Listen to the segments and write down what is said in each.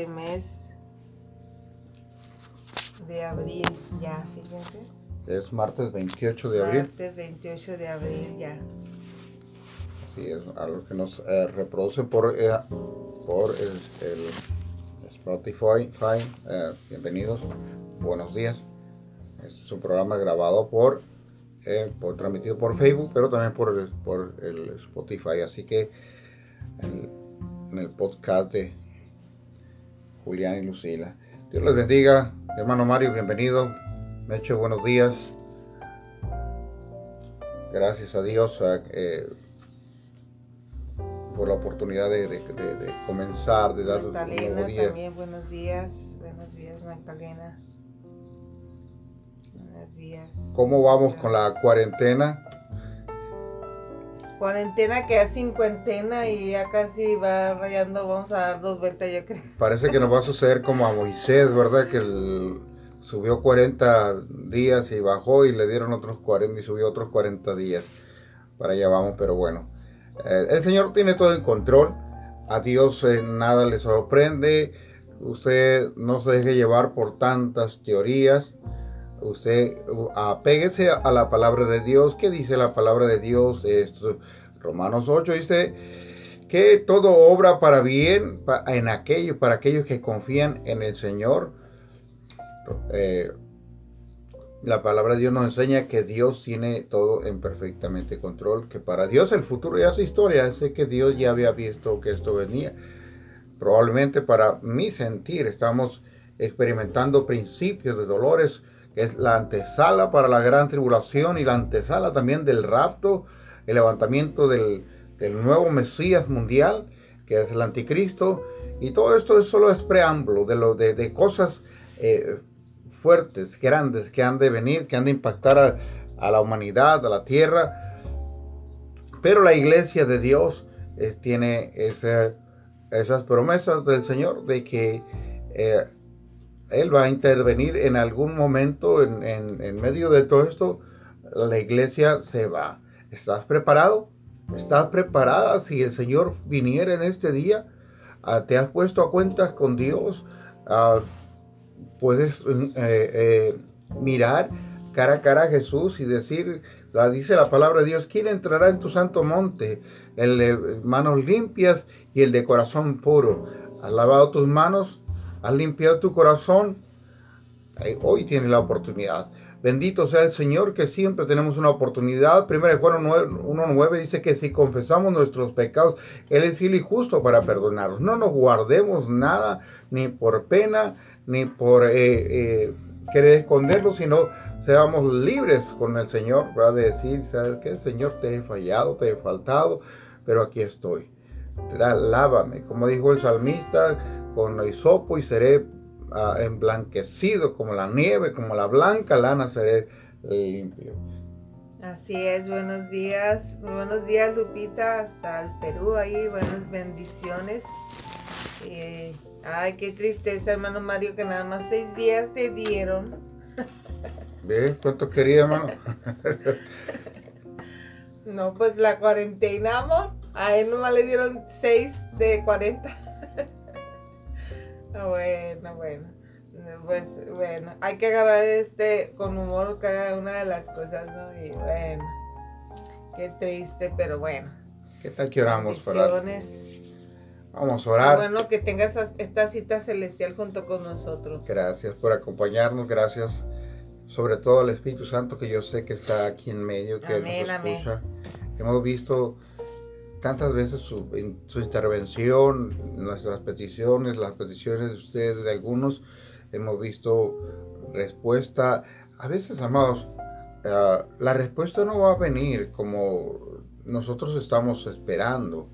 este mes de abril, ya, fíjense. Es martes 28 de abril. Martes 28 de abril, ya. Sí, es algo que nos eh, reproducen por, eh, por el, el Spotify. Eh, bienvenidos, buenos días. Este es un programa grabado por, eh, por transmitido por Facebook, pero también por el, por el Spotify. Así que en, en el podcast de Julián y Lucila. Dios les bendiga, hermano Mario, bienvenido. Mecho, buenos días. Gracias a Dios eh, por la oportunidad de, de, de, de comenzar, de dar un nuevo día. también, buenos días. Buenos días, Magdalena. Buenos días. ¿Cómo vamos con la cuarentena? Cuarentena que es cincuentena y ya casi va rayando, vamos a dar dos vueltas yo creo. Parece que nos va a suceder como a Moisés, ¿verdad? Que subió 40 días y bajó y le dieron otros 40 y subió otros 40 días. Para allá vamos, pero bueno. Eh, el Señor tiene todo en control. A Dios eh, nada le sorprende. Usted no se deje llevar por tantas teorías. Usted uh, apéguese a la palabra de Dios. ¿Qué dice la palabra de Dios? Esto, Romanos 8 dice que todo obra para bien en aquellos, para aquellos que confían en el Señor. Eh, la palabra de Dios nos enseña que Dios tiene todo en perfectamente control, que para Dios el futuro ya es historia, sé que Dios ya había visto que esto venía. Probablemente para mi sentir estamos experimentando principios de dolores, es la antesala para la gran tribulación y la antesala también del rapto, el levantamiento del, del nuevo Mesías mundial, que es el anticristo, y todo esto es solo es preámbulo de, lo, de, de cosas eh, fuertes, grandes, que han de venir, que han de impactar a, a la humanidad, a la tierra. Pero la iglesia de Dios eh, tiene esas promesas del Señor de que eh, Él va a intervenir en algún momento en, en- en medio de todo esto. La iglesia se va. ¿Estás preparado? ¿Estás preparada si el Señor viniera en este día? Ah, ¿Te has puesto a cuentas con Dios? Ah, puedes eh, eh, mirar cara a cara a Jesús y decir, la dice la palabra de Dios, ¿quién entrará en tu santo monte? El de manos limpias y el de corazón puro. ¿Has lavado tus manos? ¿Has limpiado tu corazón? Hoy tienes la oportunidad. Bendito sea el Señor que siempre tenemos una oportunidad. Primero Juan 1.9 dice que si confesamos nuestros pecados, Él es fiel y justo para perdonarnos. No nos guardemos nada, ni por pena, ni por eh, eh, querer esconderlo, sino seamos libres con el Señor, ¿verdad? De decir, ¿sabes qué? Señor, te he fallado, te he faltado, pero aquí estoy. Lávame, como dijo el salmista, con hisopo y seré ah, emblanquecido como la nieve, como la blanca lana seré limpio. Así es, buenos días. Buenos días, Lupita, hasta el Perú ahí, buenas bendiciones. Eh, ay, qué tristeza, hermano Mario, que nada más seis días te dieron. ¿Ves cuánto quería, hermano? No, pues la cuarentena, amor. A él nomás le dieron seis de 40. Bueno, bueno. Pues bueno, hay que agarrar este con humor cada una de las cosas, ¿no? Y bueno, qué triste, pero bueno. ¿Qué tal que oramos para? Vamos a orar. bueno que tengas esta cita celestial junto con nosotros. Gracias por acompañarnos, gracias sobre todo al Espíritu Santo que yo sé que está aquí en medio, que Amén, nos amén. escucha. Hemos visto tantas veces su, in- su intervención, nuestras peticiones, las peticiones de ustedes, de algunos, hemos visto respuesta. A veces, amados, ah, la respuesta no va a venir como nosotros estamos esperando.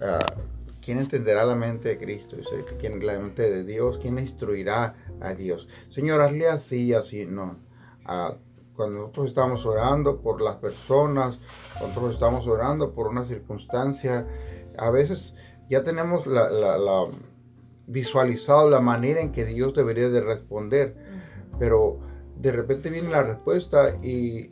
Ah, ¿Quién entenderá la mente de Cristo? ¿Quién la mente de Dios? ¿Quién instruirá a Dios? Señor, hazle así, así, no. Ah, cuando nosotros estamos orando por las personas, nosotros estamos orando por una circunstancia, a veces ya tenemos la, la- la- visualizado la manera en que Dios debería de responder, pero de repente viene la respuesta y,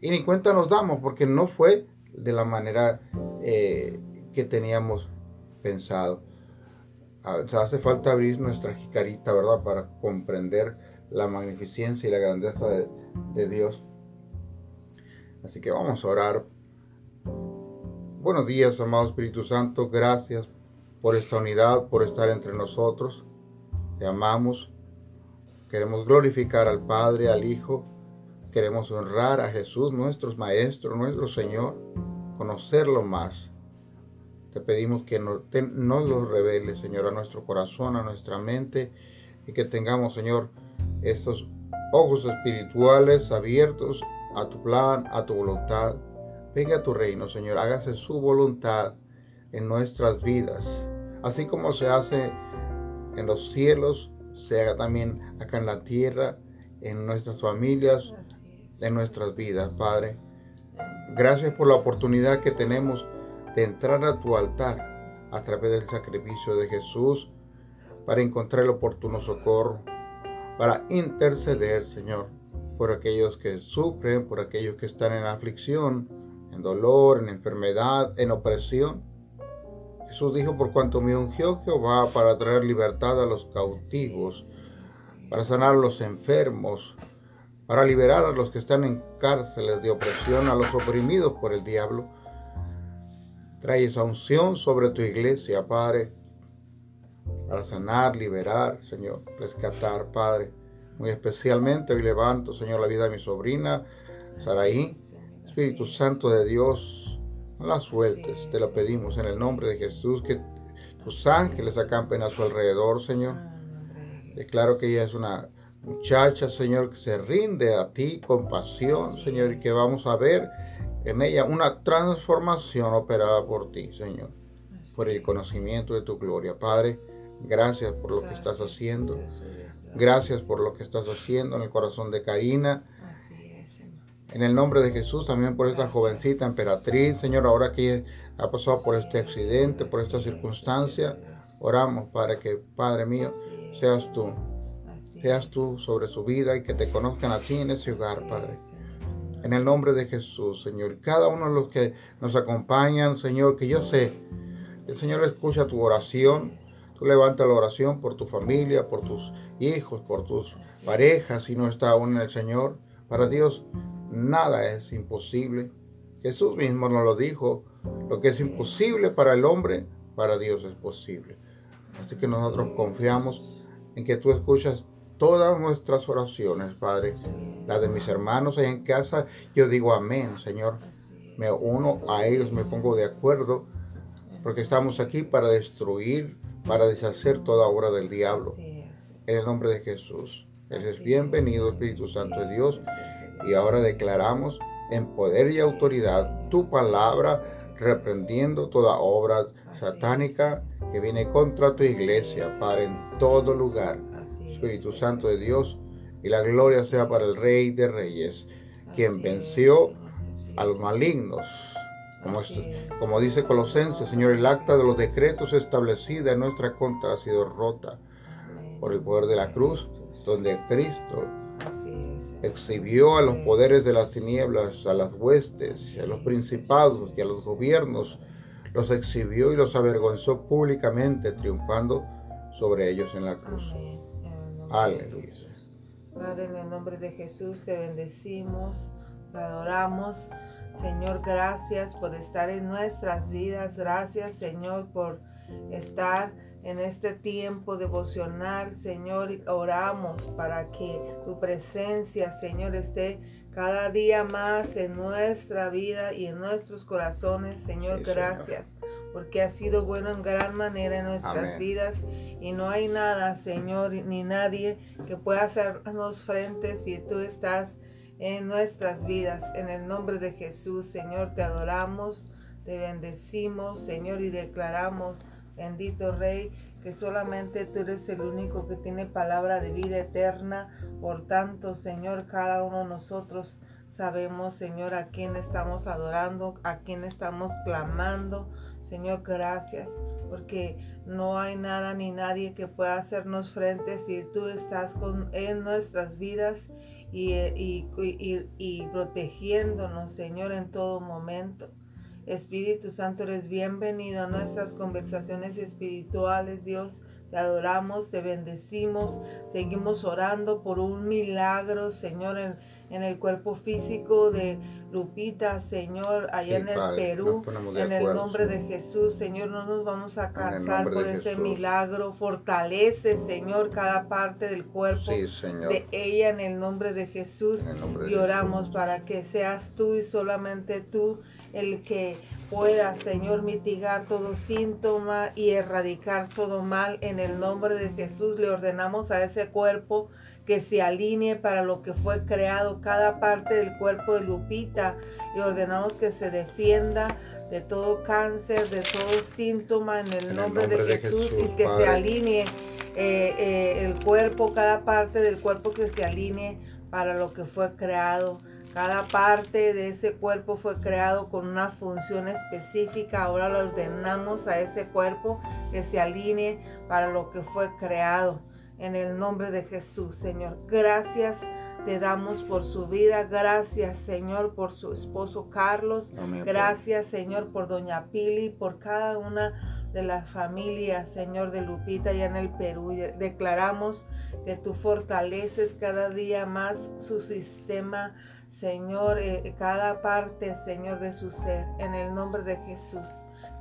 y ni cuenta nos damos porque no fue de la manera eh, que teníamos pensado. ah, hace falta abrir nuestra jicarita, ¿verdad? Para comprender la magnificencia y la grandeza de, de Dios. Así que vamos a orar. Buenos días, amado Espíritu Santo. Gracias por esta unidad, por estar entre nosotros. Te amamos. Queremos glorificar al Padre, al Hijo. Queremos honrar a Jesús, nuestro Maestro, nuestro Señor. Conocerlo más. Te pedimos que nos, nos lo revele, Señor, a nuestro corazón, a nuestra mente. Y que tengamos, Señor, estos ojos espirituales abiertos a tu plan, a tu voluntad. Venga a tu reino, Señor. Hágase su voluntad en nuestras vidas. Así como se hace en los cielos, se haga también acá en la tierra, en nuestras familias, en nuestras vidas, Padre. Gracias por la oportunidad que tenemos de entrar a tu altar a través del sacrificio de Jesús para encontrar el oportuno socorro, para interceder, Señor, por aquellos que sufren, por aquellos que están en aflicción, en dolor, en enfermedad, en opresión. Jesús dijo, por cuanto me ungió Jehová para traer libertad a los cautivos, para sanar a los enfermos, para liberar a los que están en cárceles de opresión, a los oprimidos por el diablo. Trae esa unción sobre tu iglesia, Padre, para sanar, liberar, Señor, rescatar, Padre. Muy especialmente hoy levanto, Señor, la vida de mi sobrina, Saraí. Espíritu Santo de Dios, no la sueltes, te lo pedimos en el nombre de Jesús, que tus ángeles acampen a su alrededor, Señor. Declaro que ella es una muchacha, Señor, que se rinde a ti con pasión, Señor, y que vamos a ver en ella una transformación operada por ti, Señor, por el conocimiento de tu gloria. Padre, gracias por lo que estás haciendo. Gracias por lo que estás haciendo en el corazón de Karina. En el nombre de Jesús, también por esta jovencita emperatriz, Señor, ahora que ha pasado por este accidente, por esta circunstancia, oramos para que, Padre mío, seas tú, seas tú sobre su vida y que te conozcan a ti en ese hogar, Padre. En el nombre de Jesús, Señor, cada uno de los que nos acompañan, Señor, que yo sé, el Señor escucha tu oración, tú levanta la oración por tu familia, por tus hijos, por tus parejas, si no está aún en el Señor. Para Dios nada es imposible. Jesús mismo nos lo dijo, lo que es imposible para el hombre, para Dios es posible. Así que nosotros confiamos en que tú escuchas todas nuestras oraciones, Padre. La de mis hermanos ahí en casa, yo digo amén, Señor. Me uno a ellos, me pongo de acuerdo, porque estamos aquí para destruir, para deshacer toda obra del diablo en el nombre de Jesús. Eres bienvenido, Espíritu Santo de Dios. Y ahora declaramos en poder y autoridad tu palabra, reprendiendo toda obra satánica que viene contra tu iglesia, para en todo lugar. Espíritu Santo de Dios, y la gloria sea para el Rey de Reyes, quien venció a los malignos. Como, como dice Colosenses, Señor, el acta de los decretos establecida en nuestra contra ha sido rota por el poder de la cruz, donde Cristo exhibió a los poderes de las tinieblas, a las huestes, a los principados y a los gobiernos, los exhibió y los avergonzó públicamente, triunfando sobre ellos en la cruz. Aleluya. Padre, en el nombre de Jesús te bendecimos, te adoramos. Señor, gracias por estar en nuestras vidas. Gracias, Señor, por estar en este tiempo devocional, Señor, oramos para que tu presencia, Señor, esté cada día más en nuestra vida y en nuestros corazones, Señor, gracias, porque ha sido bueno en gran manera en nuestras vidas y no hay nada, Señor, ni nadie que pueda hacernos frente si tú estás en nuestras vidas. En el nombre de Jesús, Señor, te adoramos, te bendecimos, Señor, y declaramos Bendito Rey, que solamente tú eres el único que tiene palabra de vida eterna. Por tanto, Señor, cada uno de nosotros sabemos, Señor, a quién estamos adorando, a quién estamos clamando. Señor, gracias, porque no hay nada ni nadie que pueda hacernos frente si tú estás con, en nuestras vidas y, y, y protegiéndonos, Señor, en todo momento. Espíritu Santo, eres bienvenido a nuestras conversaciones espirituales, Dios. te adoramos, te bendecimos, seguimos orando por un milagro, Señor, en el cuerpo físico de Lupita, Señor, allá en el Perú, en el nombre de Jesús, Señor, no nos vamos a cansar por ese milagro, fortalece, Señor, cada parte del cuerpo de ella en el nombre de Jesús. Y oramos para que seas tú y solamente tú el que pueda, Señor, mitigar todo síntoma y erradicar todo mal. En el nombre de Jesús. Le ordenamos a ese cuerpo que se alinee para lo que fue creado cada parte del cuerpo de Lupita y ordenamos que se defienda de todo cáncer, de todo síntoma en el, nombre, de, Jesús, y que se alinee eh, eh, el cuerpo, cada parte del cuerpo que se alinee para lo que fue creado. Cada parte de ese cuerpo fue creado con una función específica. Ahora lo ordenamos a ese cuerpo que se alinee para lo que fue creado en el nombre de Jesús, Señor. Gracias te damos por su vida. Gracias, Señor, por su esposo Carlos. Gracias, Señor, por doña Pili, por cada una de las familias, Señor, de Lupita allá en el Perú. declaramos que tú fortaleces cada día más su sistema, Señor, eh, cada parte, Señor, de su ser. En el nombre de Jesús.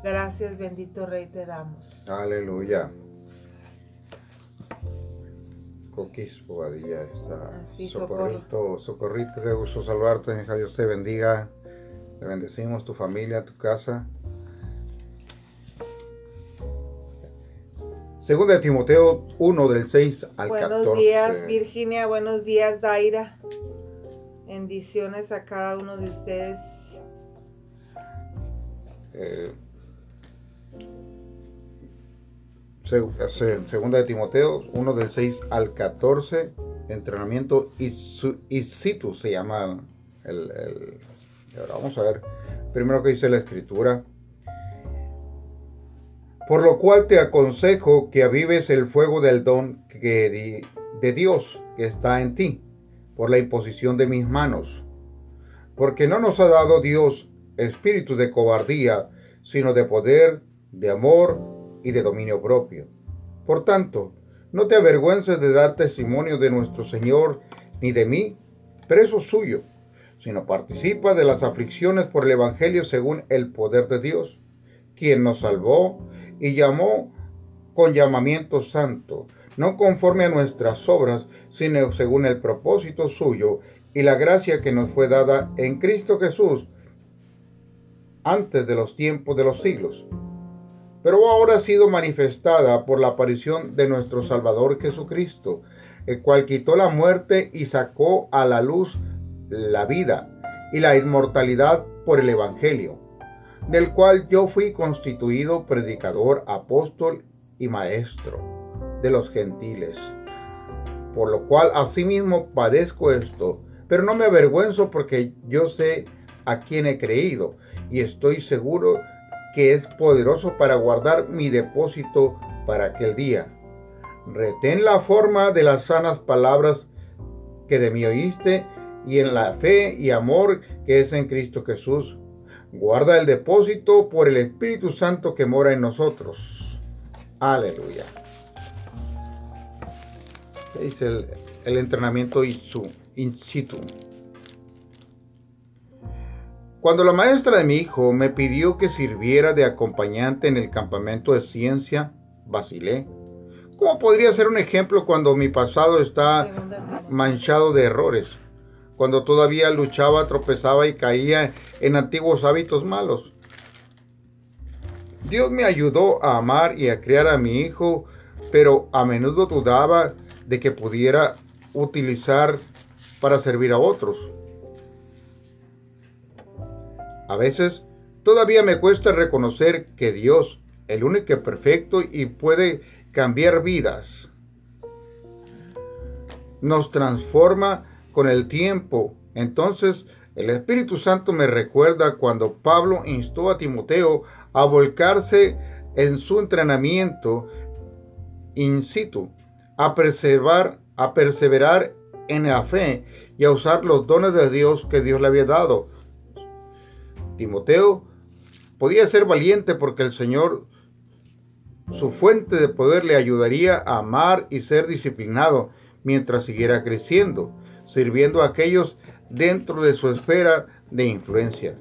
Gracias, bendito Rey, te damos. Aleluya. Coquis Bobadilla está. socorrito, socorrito, qué gusto salvarte, hija. Dios te bendiga. Te bendecimos, tu familia, tu casa. Segunda de Timoteo 1 del 6 al 14. Buenos días, Virginia. Buenos días, Daira. Bendiciones a cada uno de ustedes. Eh, segunda de Timoteo 1 del 6 al 14, entrenamiento situ se llama el, ahora vamos a ver, primero que dice la escritura. Por lo cual te aconsejo que avives el fuego del don que de Dios que está en ti, por la imposición de mis manos. Porque no nos ha dado Dios espíritu de cobardía, sino de poder, de amor y de dominio propio. Por tanto, no te avergüences de dar testimonio de nuestro Señor ni de mí, preso suyo, sino participa de las aflicciones por el Evangelio según el poder de Dios, quien nos salvó y llamó con llamamiento santo, no conforme a nuestras obras, sino según el propósito suyo y la gracia que nos fue dada en Cristo Jesús antes de los tiempos de los siglos pero ahora ha sido manifestada por la aparición de nuestro Salvador Jesucristo, el cual quitó la muerte y sacó a la luz la vida y la inmortalidad por el Evangelio, del cual yo fui constituido predicador, apóstol y maestro de los gentiles, por lo cual asimismo padezco esto, pero no me avergüenzo porque yo sé a quién he creído y estoy seguro que es poderoso para guardar mi depósito para aquel día. Retén la forma de las sanas palabras que de mí oíste y en la fe y amor que es en Cristo Jesús. Guarda el depósito por el Espíritu Santo que mora en nosotros. Aleluya. dice el, el entrenamiento in situ. Cuando la maestra de mi hijo me pidió que sirviera de acompañante en el campamento de ciencia, vacilé. ¿Cómo podría ser un ejemplo cuando mi pasado está manchado de errores? Cuando todavía luchaba, tropezaba y caía en antiguos hábitos malos. Dios me ayudó a amar y a criar a mi hijo, pero a menudo dudaba de que pudiera utilizar para servir a otros. A veces todavía me cuesta reconocer que Dios, el único perfecto y puede cambiar vidas, nos transforma con el tiempo. Entonces el Espíritu Santo me recuerda cuando Pablo instó a Timoteo a volcarse en su entrenamiento in situ, a a perseverar en la fe y a usar los dones de Dios que Dios le había dado Timoteo podía ser valiente porque el Señor su fuente de poder le ayudaría a amar y ser disciplinado mientras siguiera creciendo, sirviendo a aquellos dentro de su esfera de influencia.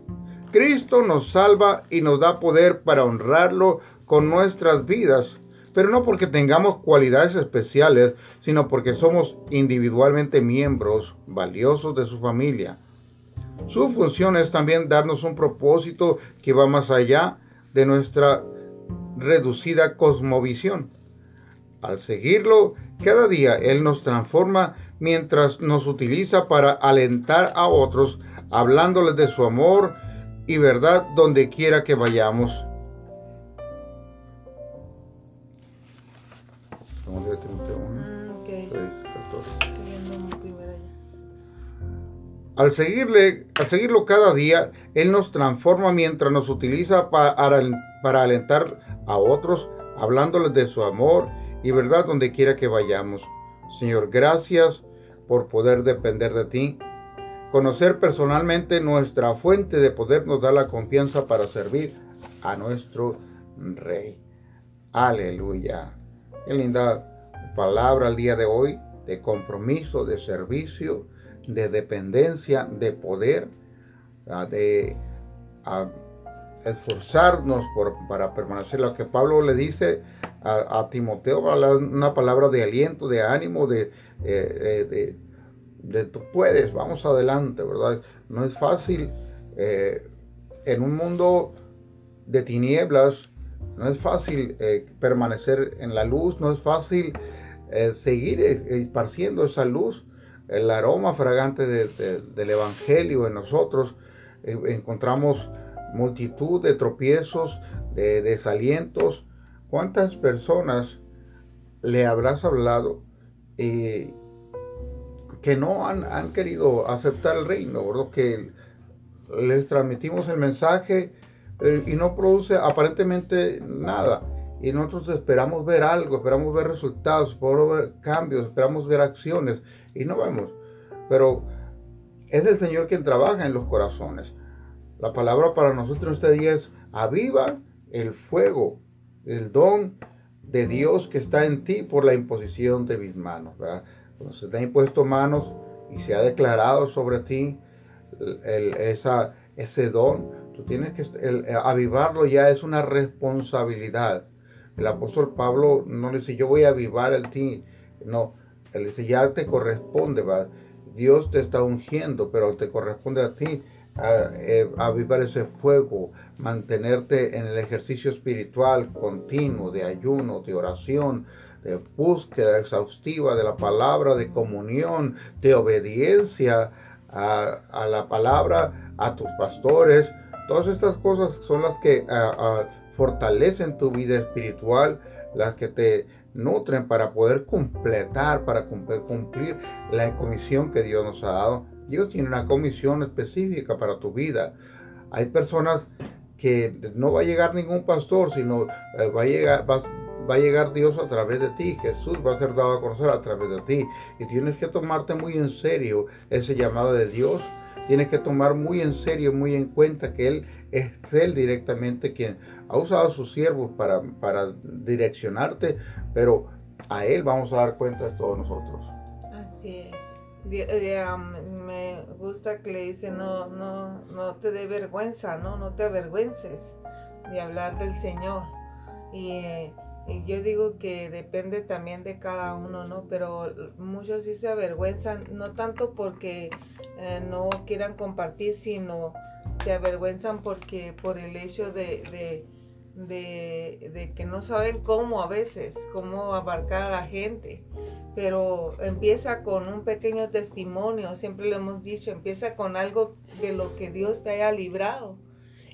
Cristo nos salva y nos da poder para honrarlo con nuestras vidas, pero no porque tengamos cualidades especiales, sino porque somos individualmente miembros valiosos de su familia. Su función es también darnos un propósito que va más allá de nuestra reducida cosmovisión. Al seguirlo, cada día Él nos transforma mientras nos utiliza para alentar a otros, hablándoles de su amor y verdad donde quiera que vayamos. Al, seguirle, al seguirlo cada día, Él nos transforma mientras nos utiliza para, alentar a otros, hablándoles de su amor y verdad donde quiera que vayamos. Señor, gracias por poder depender de ti. Conocer personalmente nuestra fuente de poder nos da la confianza para servir a nuestro Rey. Aleluya. Qué linda palabra el día de hoy de compromiso, de servicio, de dependencia, de poder, ah, de esforzarnos por, para permanecer. Lo que Pablo le dice a, Timoteo, una palabra de aliento, de ánimo, de, de, de, tú puedes, vamos adelante, ¿verdad? No es fácil eh, en un mundo de tinieblas, no es fácil eh, permanecer en la luz, no es fácil eh, seguir esparciendo esa luz, el aroma fragante del Evangelio en nosotros. encontramos multitud de tropiezos, de desalientos. ¿Cuántas personas le habrás hablado que no han, querido aceptar el reino? ¿verdad? Que les transmitimos el mensaje eh, y no produce aparentemente nada. Y nosotros esperamos ver algo, esperamos ver resultados, esperamos ver cambios, esperamos ver acciones y no vemos. Pero es el Señor quien trabaja en los corazones. La palabra para nosotros este día es aviva el fuego, el don de Dios que está en ti por la imposición de mis manos. Cuando se te ha impuesto manos y se ha declarado sobre ti ese don, tú tienes que avivarlo ya es una responsabilidad. El apóstol Pablo no le dice yo voy a avivar el ti, no, él dice ya te corresponde, ¿va? Dios te está ungiendo, pero te corresponde a ti eh, avivar ese fuego, mantenerte en el ejercicio espiritual continuo de ayuno, de oración, de búsqueda exhaustiva de la palabra, de comunión, de obediencia a, la palabra, a tus pastores. Todas estas cosas son las que fortalecen tu vida espiritual, las que te nutren para poder completar, para cumplir, la comisión que Dios nos ha dado. Dios tiene una comisión específica para tu vida. Hay personas que no va a llegar ningún pastor, sino eh, va a llegar, va, a llegar Dios a través de ti. Jesús va a ser dado a conocer a través de ti. Y tienes que tomarte muy en serio ese llamado de Dios. Tienes que tomar muy en serio, muy en cuenta que Él es Él directamente quien ha usado a sus siervos para, para direccionarte, pero a Él vamos a dar cuenta de todos nosotros. Así es. Um, me gusta que le dice no, no, no te dé vergüenza, no, no te avergüences de hablar del Señor. Y, yo digo que depende también de cada uno, ¿no? Pero muchos sí se avergüenzan, no tanto porque eh, no quieran compartir, sino se avergüenzan porque por el hecho de, de, que no saben cómo a veces, cómo abarcar a la gente pero empieza con un pequeño testimonio, siempre le hemos dicho, empieza con algo de lo que Dios te haya librado.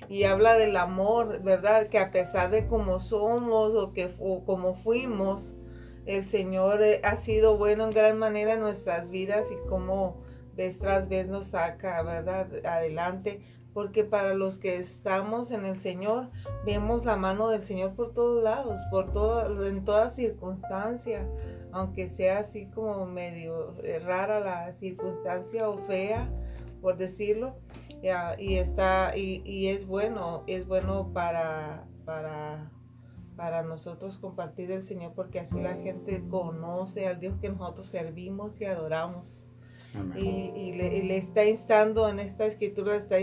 Y habla del amor, ¿verdad? Que a pesar de cómo somos o, que, como fuimos, el Señor eh, ha sido bueno en gran manera en nuestras vidas y como vez tras vez nos saca, ¿verdad? Adelante. Porque para los que estamos en el Señor, vemos la mano del Señor por todos lados, por todo, en todas circunstancias aunque sea así como medio eh, rara la circunstancia o fea, por decirlo, y está y, es bueno, es bueno para para para nosotros compartir el Señor, porque así la gente conoce al Dios que nosotros servimos y adoramos. Y, le, está instando en esta escritura, le está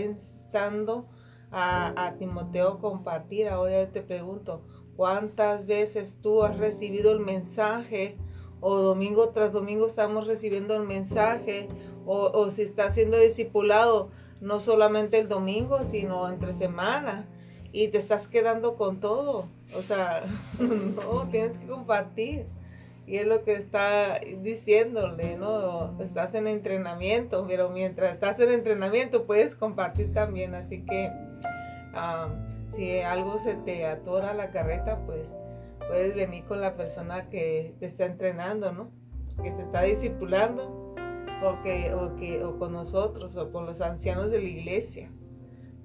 instando a, a Timoteo compartir. Ahora te pregunto, ¿cuántas veces tú has recibido el mensaje? O domingo tras domingo estamos recibiendo el mensaje, o, o si está siendo discipulado, no solamente el domingo, sino entre semana, y te estás quedando con todo o sea, no, tienes que compartir. Y es lo que está diciéndole, ¿no? Estás en entrenamiento, pero mientras estás en entrenamiento puedes compartir también. Así que si algo se te atora la carreta, pues puedes venir con la persona que te está entrenando, ¿no? Que te está discipulando, o, que, o, que, o con nosotros, o con los ancianos de la iglesia.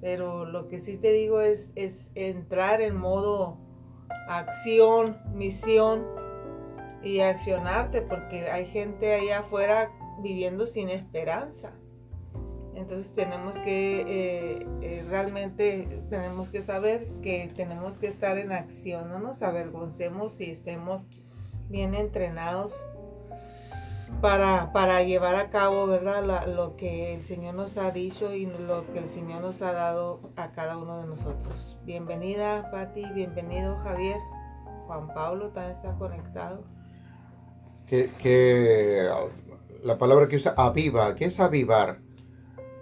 Pero lo que sí te digo es, es entrar en modo acción, misión y accionarte, porque hay gente allá afuera viviendo sin esperanza. Entonces tenemos que, eh, eh, realmente tenemos que saber que tenemos que estar en acción, no nos avergoncemos si estemos bien entrenados para, para llevar a cabo, ¿verdad? lo que el Señor nos ha dicho y lo que el Señor nos ha dado a cada uno de nosotros. Bienvenida, Patti, bienvenido, Javier. Juan Pablo también está conectado. Que, la palabra que usa aviva, ¿qué es avivar?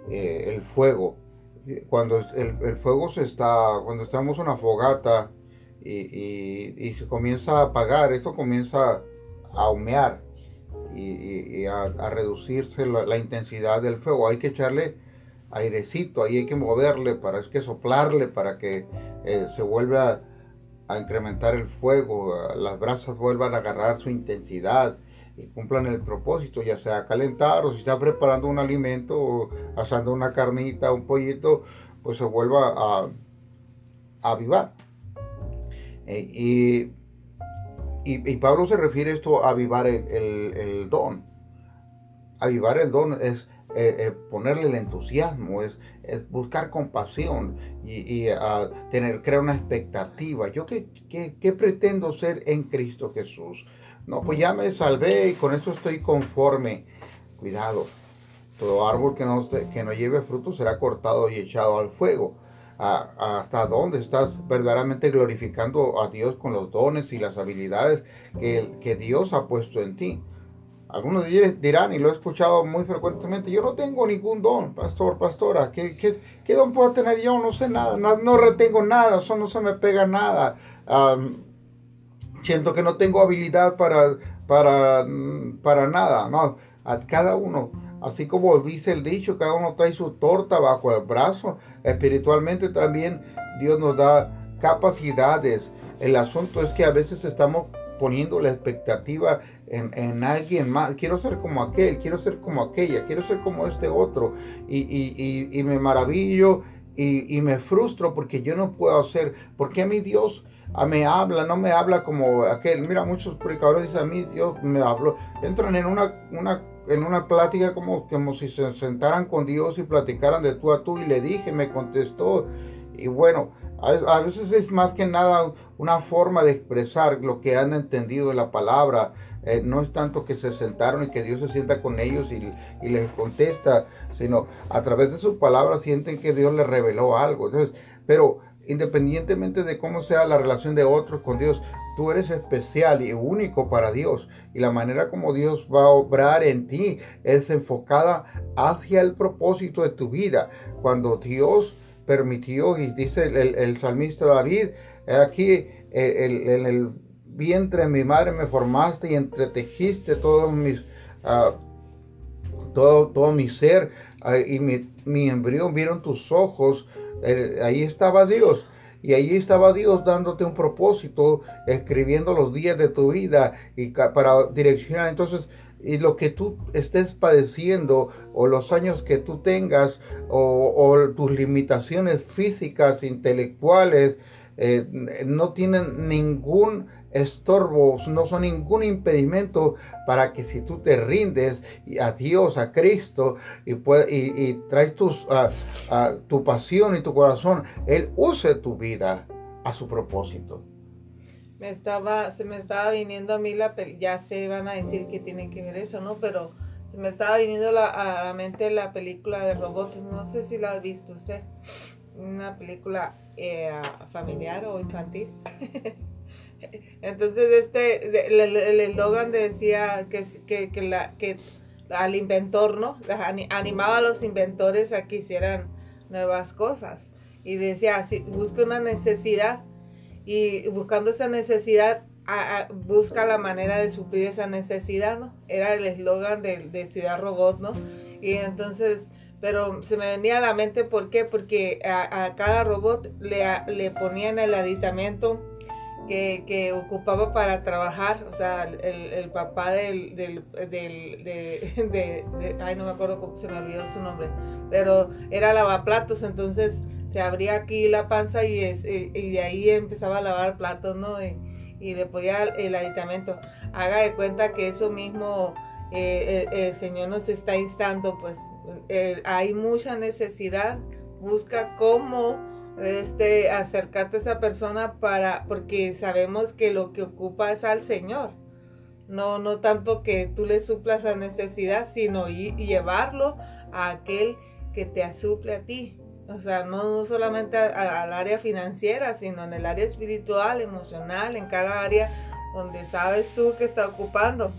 Eh, el fuego. Cuando el, fuego se está, cuando estamos en una fogata y, se comienza a apagar, esto comienza a humear y, a, reducirse la, intensidad del fuego. Hay que echarle airecito, ahí hay que moverle, para es que soplarle para que eh, se vuelva a incrementar el fuego, las brasas vuelvan a agarrar su intensidad y cumplan el propósito, ya sea calentar o si está preparando un alimento o asando una carnita, un pollito, pues se vuelva a, avivar. Eh, y, y, Pablo se refiere esto a avivar el, el don. Avivar el don es eh, eh, ponerle el entusiasmo, es, buscar compasión y, tener, crear una expectativa. ¿Yo qué, qué, pretendo ser en Cristo Jesús? No, pues ya me salvé y con eso estoy conforme. Cuidado, todo árbol que no, que no lleve fruto será cortado y echado al fuego. hasta dónde estás verdaderamente glorificando a Dios con los dones y las habilidades que, que Dios ha puesto en ti. Algunos dirán, y lo he escuchado muy frecuentemente, yo no tengo ningún don, pastor, pastora, ¿qué, qué, don puedo tener yo? No sé nada, no, retengo nada, eso no se me pega nada. siento que no tengo habilidad para, para, para nada, no, a cada uno, así como dice el dicho, cada uno trae su torta bajo el brazo, espiritualmente también Dios nos da capacidades. El asunto es que a veces estamos poniendo la expectativa en, alguien más. Quiero ser como aquel, quiero ser como aquella, quiero ser como este otro. Y, me maravillo y, me frustro porque yo no puedo hacer. Porque a mi Dios me habla, no me habla como aquel. Mira, muchos predicadores dicen a mí Dios me habló. Entran en una, una, en una plática como, como si se sentaran con Dios y platicaran de tú a tú. Y le dije, me contestó. Y bueno, a, veces es más que nada una forma de expresar lo que han entendido de la palabra. Eh, no es tanto que se sentaron y que Dios se sienta con ellos y, les contesta, sino a través de sus palabras sienten que Dios les reveló algo. Entonces, pero independientemente de cómo sea la relación de otros con Dios, tú eres especial y único para Dios. Y la manera como Dios va a obrar en ti es enfocada hacia el propósito de tu vida. Cuando Dios permitió, y dice el, salmista David, aquí en el vientre de mi madre me formaste y entretejiste todo, mis, uh, todo, todo mi ser ah, y mi, mi, embrión, vieron tus ojos, ahí estaba Dios. Y ahí estaba Dios dándote un propósito, escribiendo los días de tu vida y para direccionar. Entonces, y lo que tú estés padeciendo o los años que tú tengas o, tus limitaciones físicas, intelectuales, eh, no tienen ningún estorbo, no son ningún impedimento para que si tú te rindes a Dios, a Cristo y, y, traes tus, tu pasión y tu corazón, Él use tu vida a su propósito. me estaba, se me estaba viniendo a mí la ya se van a decir que tiene que ver eso, ¿no? Pero se me estaba viniendo a la mente la película de robots, no sé si la ha visto usted, una película eh, familiar o infantil. Entonces este, el eslogan decía que, que, que, la, que al inventor, ¿no? Animaba a los inventores a que hicieran nuevas cosas. Y decía, si busca una necesidad y buscando esa necesidad, busca la manera de suplir esa necesidad, ¿no? Era el eslogan de, Ciudad Robot, ¿no? Y entonces, pero se me venía a la mente, ¿por qué? Porque a, cada robot le, le ponían el aditamento que, ocupaba para trabajar, o sea, el, papá del, del, del de, ay, no me acuerdo cómo se me olvidó su nombre, pero era lavaplatos, entonces se abría aquí la panza y, y, de ahí empezaba a lavar platos, ¿no? Y, le ponía el aditamento. Haga de cuenta que eso mismo eh, el, Señor nos está instando, pues eh, hay mucha necesidad, busca cómo este, acercarte a esa persona para, porque sabemos que lo que ocupa es al Señor. No, no tanto que tú le suplas la necesidad, sino llevarlo a aquel que te suple a ti. O sea, no, solamente al área financiera, sino en el área espiritual, emocional, en cada área donde sabes tú que está ocupando.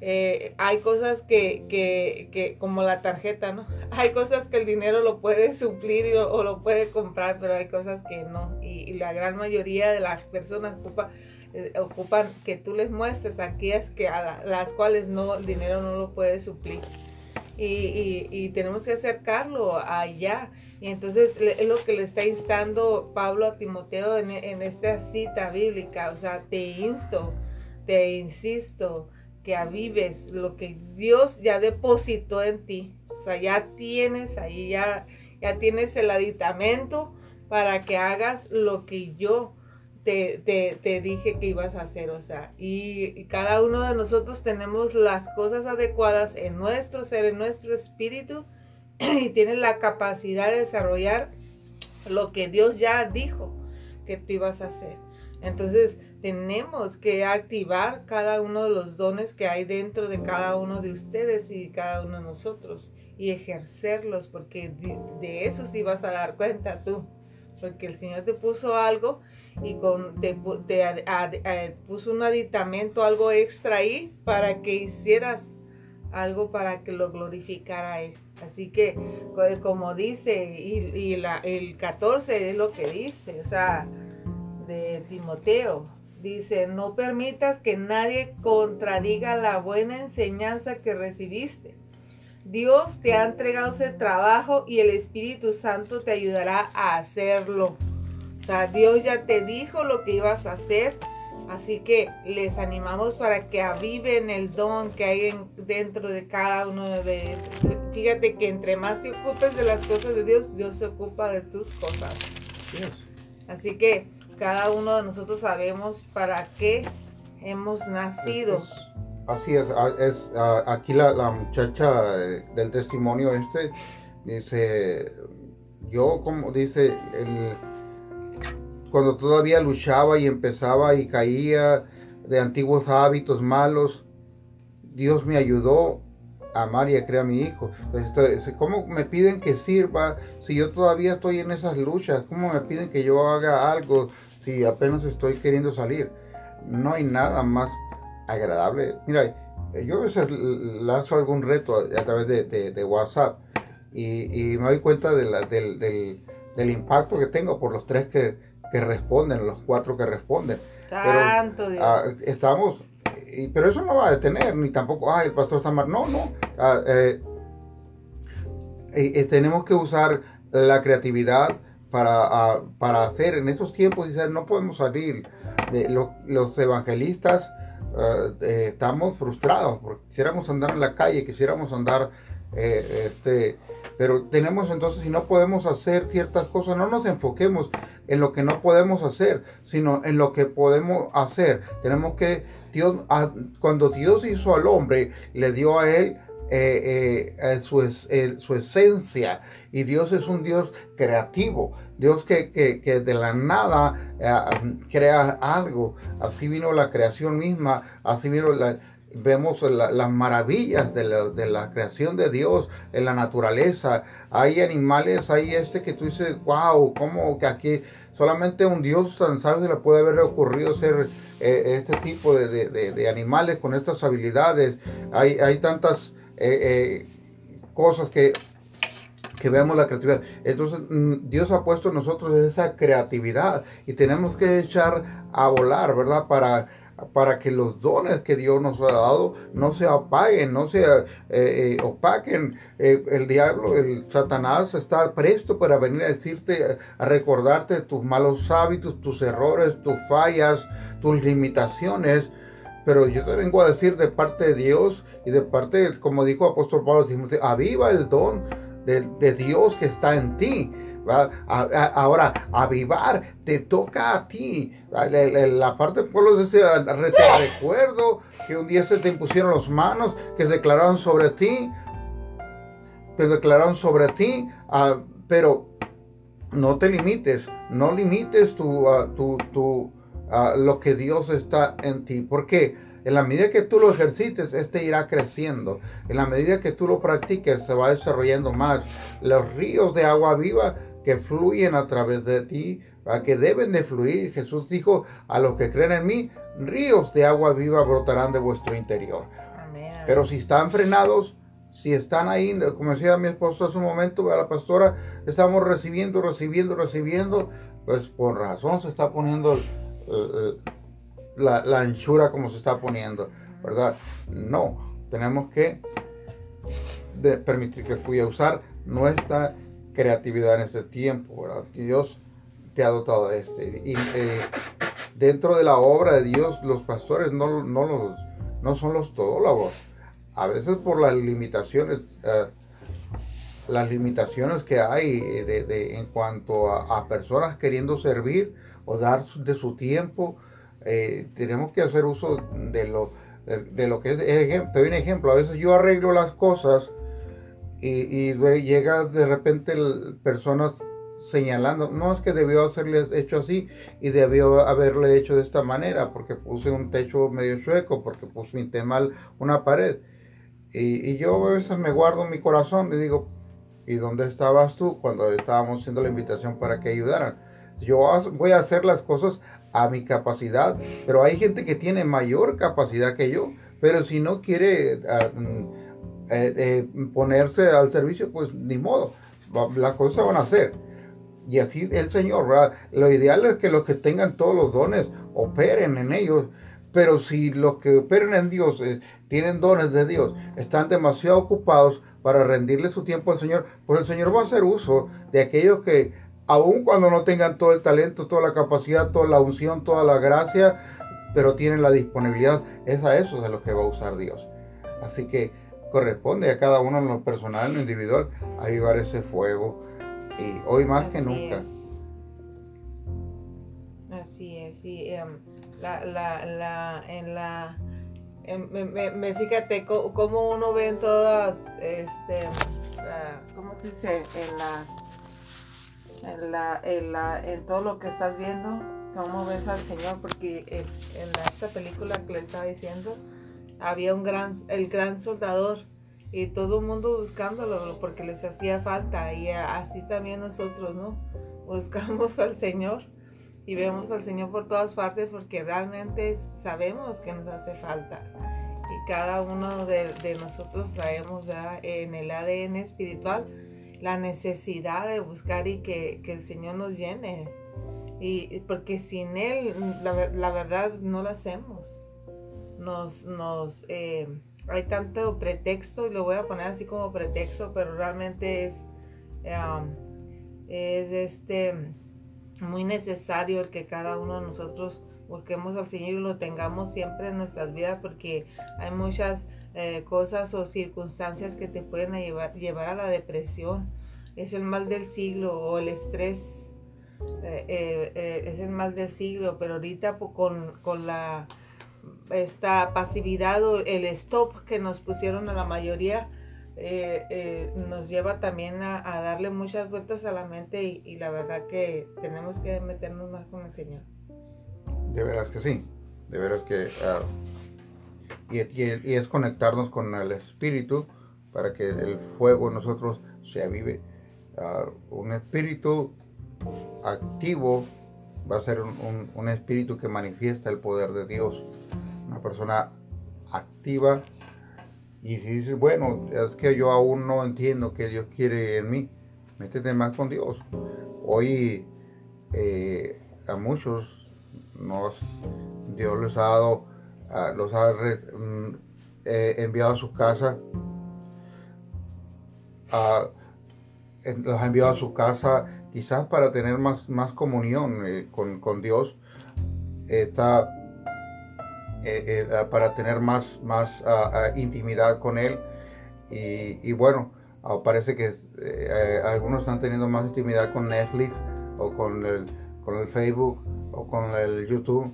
Eh, hay cosas que, que, que, como la tarjeta, ¿no? Hay cosas que el dinero lo puede suplir o, lo puede comprar, pero hay cosas que no. Y, la gran mayoría de las personas eh, ocupan que tú les muestres aquellas que a las cuales no el dinero no lo puede suplir. Y, y, tenemos que acercarlo allá. Y entonces es lo que le está instando Pablo a Timoteo en, en esta cita bíblica. O sea, te insto, te insisto, que avives lo que Dios ya depositó en ti. O sea, ya tienes ahí, ya, ya tienes el aditamento para que hagas lo que yo te, te, dije que ibas a hacer. O sea, y, cada uno de nosotros tenemos las cosas adecuadas en nuestro ser, en nuestro espíritu, y tienes la capacidad de desarrollar lo que Dios ya dijo que tú ibas a hacer. Entonces, tenemos que activar cada uno de los dones que hay dentro de cada uno de ustedes y cada uno de nosotros y ejercerlos porque de, eso sí vas a dar cuenta tú porque el Señor te puso algo y con, te, puso un aditamento, algo extra ahí para que hicieras algo para que lo glorificara Él. Así que, como dice, y, y la, el 14 es lo que dice, o sea, de Timoteo, Dice, no permitas que nadie contradiga la buena enseñanza que recibiste. Dios te ha entregado ese trabajo y el Espíritu Santo te ayudará a hacerlo. O sea, Dios ya te dijo lo que ibas a hacer. Así que les animamos para que aviven el don que hay dentro de cada uno de ellos. Fíjate que entre más te ocupes de las cosas de Dios, Dios se ocupa de tus cosas. Así que cada uno de nosotros sabemos para qué hemos nacido. así es, es aquí la, muchacha eh, del testimonio este dice, yo como dice, cuando todavía luchaba y empezaba y caía de antiguos hábitos malos, Dios me ayudó a amar y a crear a mi hijo. Pues, ¿Cómo me piden que sirva si yo todavía estoy en esas luchas? ¿Cómo me piden que yo haga algo si apenas estoy queriendo salir. No hay nada más agradable. Mira, eh, yo a veces lanzo algún reto a, través de, WhatsApp y, me doy cuenta de del, impacto que tengo por los tres que, responden, los cuatro que responden. Tanto pero, ah, estamos, pero eso no va a detener, ni tampoco, ay, el pastor está mal. No, no. Ah, eh, tenemos que usar la creatividad, para, para hacer en esos tiempos, dice, no podemos salir. De, los evangelistas eh, eh, estamos frustrados porque quisiéramos andar en la calle, quisiéramos andar, eh, este, pero tenemos entonces, si no podemos hacer ciertas cosas, no nos enfoquemos en lo que no podemos hacer, sino en lo que podemos hacer. Tenemos que, Dios, cuando Dios hizo al hombre, le dio a él su, su, esencia y Dios es un Dios creativo Dios que, que, de la nada eh, crea algo. Así vino la creación misma, así vino la, vemos las maravillas de la, de la, creación de Dios en la naturaleza. Hay animales, hay este que tú dices, wow, como que aquí solamente un Dios tan sabio le puede haber ocurrido ser eh, este tipo de, de, animales con estas habilidades. Hay, hay tantas eh, eh, cosas que que veamos la creatividad. Entonces, mm, Dios ha puesto en nosotros esa creatividad y tenemos que echar a volar, ¿verdad? Para para que los dones que Dios nos ha dado no se apaguen, no se eh, eh, opaquen. Eh, el diablo, el Satanás está presto para venir a decirte, a recordarte tus malos hábitos, tus errores, tus fallas, tus limitaciones. Pero yo te vengo a decir de parte de Dios y de parte, como dijo apóstol Pablo, aviva el don de, de Dios que está en ti ahora, avivar te toca a ti. La, parte del pueblo dice, te recuerdo que un día se te impusieron las manos, que se declararon sobre ti, te declararon sobre ti, ah, pero no te limites, no limites tu, ah, tu, tu lo que Dios está en ti. porque En la medida que tú lo ejercites, este irá creciendo. En la medida que tú lo practiques, se va desarrollando más. Los ríos de agua viva que fluyen a través de ti, a que deben de fluir. Jesús dijo, a los que creen en mí, ríos de agua viva brotarán de vuestro interior. Pero si están frenados, si están ahí, como decía mi esposo hace un momento, a la pastora, estamos recibiendo, recibiendo, recibiendo, pues por razón se está poniendo la, la anchura como se está poniendo, ¿verdad? No, tenemos que permitir que pueda usar nuestra creatividad en este tiempo, ¿verdad? Dios te ha dotado de este. Y eh, dentro de la obra de Dios, los pastores no, no, los, no son los todólogos. A veces por las limitaciones, eh, las limitaciones que hay de, en cuanto a, personas queriendo servir o dar de su tiempo, eh, tenemos que hacer uso de lo, de, lo que es, te doy un ejemplo, a veces yo arreglo las cosas y, llega de repente personas señalando, no es que debió haberle hecho así y debió haberle hecho de esta manera, porque puse un techo medio chueco, porque puse mal una pared. Y, yo a veces me guardo en mi corazón y digo, ¿y dónde estabas tú cuando estábamos haciendo la invitación para que ayudaran? Yo voy a hacer las cosas a mi capacidad, pero hay gente que tiene mayor capacidad que yo, pero si no quiere... Ah, eh, eh, ponerse al servicio, pues ni modo, las cosas van a hacer. Y así el Señor, lo ideal es que los que tengan todos los dones operen en ellos, pero si los que operen en Dios eh, tienen dones de Dios, están demasiado ocupados para rendirle su tiempo al Señor, pues el Señor va a hacer uso de aquellos que, aun cuando no tengan todo el talento, toda la capacidad, toda la unción, toda la gracia, pero tienen la disponibilidad, es a eso de lo que va a usar Dios. Así que corresponde a cada uno en lo personal, en lo individual, avivar ese fuego. Y hoy más que nunca. Así es, sí. Em, la, la, la, en la, em, me, fíjate cómo uno ve en todas, este, ¿cómo se dice? En la, en la, en la, en todo lo que estás viendo, cómo ves al Señor, porque en, en esta película que le estaba diciendo, había un gran, el gran soldador y todo el mundo buscándolo porque les hacía falta y así también nosotros, ¿no? Buscamos al Señor y vemos al Señor por todas partes porque realmente sabemos que nos hace falta y cada uno de, nosotros traemos en el ADN espiritual la necesidad de buscar y que, el Señor nos llene. Y porque sin Él la, la verdad no lo hacemos. Nos, nos eh, hay tanto pretexto, y lo voy a poner así como pretexto, pero realmente es, um, es este muy necesario el que cada uno de nosotros busquemos al Señor y lo tengamos siempre en nuestras vidas porque hay muchas eh, cosas o circunstancias que te pueden llevar, llevar a la depresión. Es el mal del siglo o el estrés. Eh, es el mal del siglo, pero ahorita pues, con, con la esta pasividad o el stop que nos pusieron a la mayoría eh, eh, nos lleva también a, darle muchas vueltas a la mente y, la verdad que tenemos que meternos más con el Señor. De veras que sí, de veras que... Ah, y, es conectarnos con el Espíritu para que el fuego en nosotros se avive. Ah, un espíritu activo va a ser un, espíritu que manifiesta el poder de Dios. Una persona activa y si dices, bueno, es que yo aún no entiendo que Dios quiere en mí, métete más con Dios. Hoy eh, a muchos nos, Dios les ha dado, los ha mm, enviado a sus casas, los ha enviado a su casa quizás para tener más, más comunión eh, con, con, Dios. Está eh, eh, para tener más, más intimidad con Él. Y, bueno, ah, parece que algunos están teniendo más intimidad con Netflix o con el, con el Facebook o con el YouTube.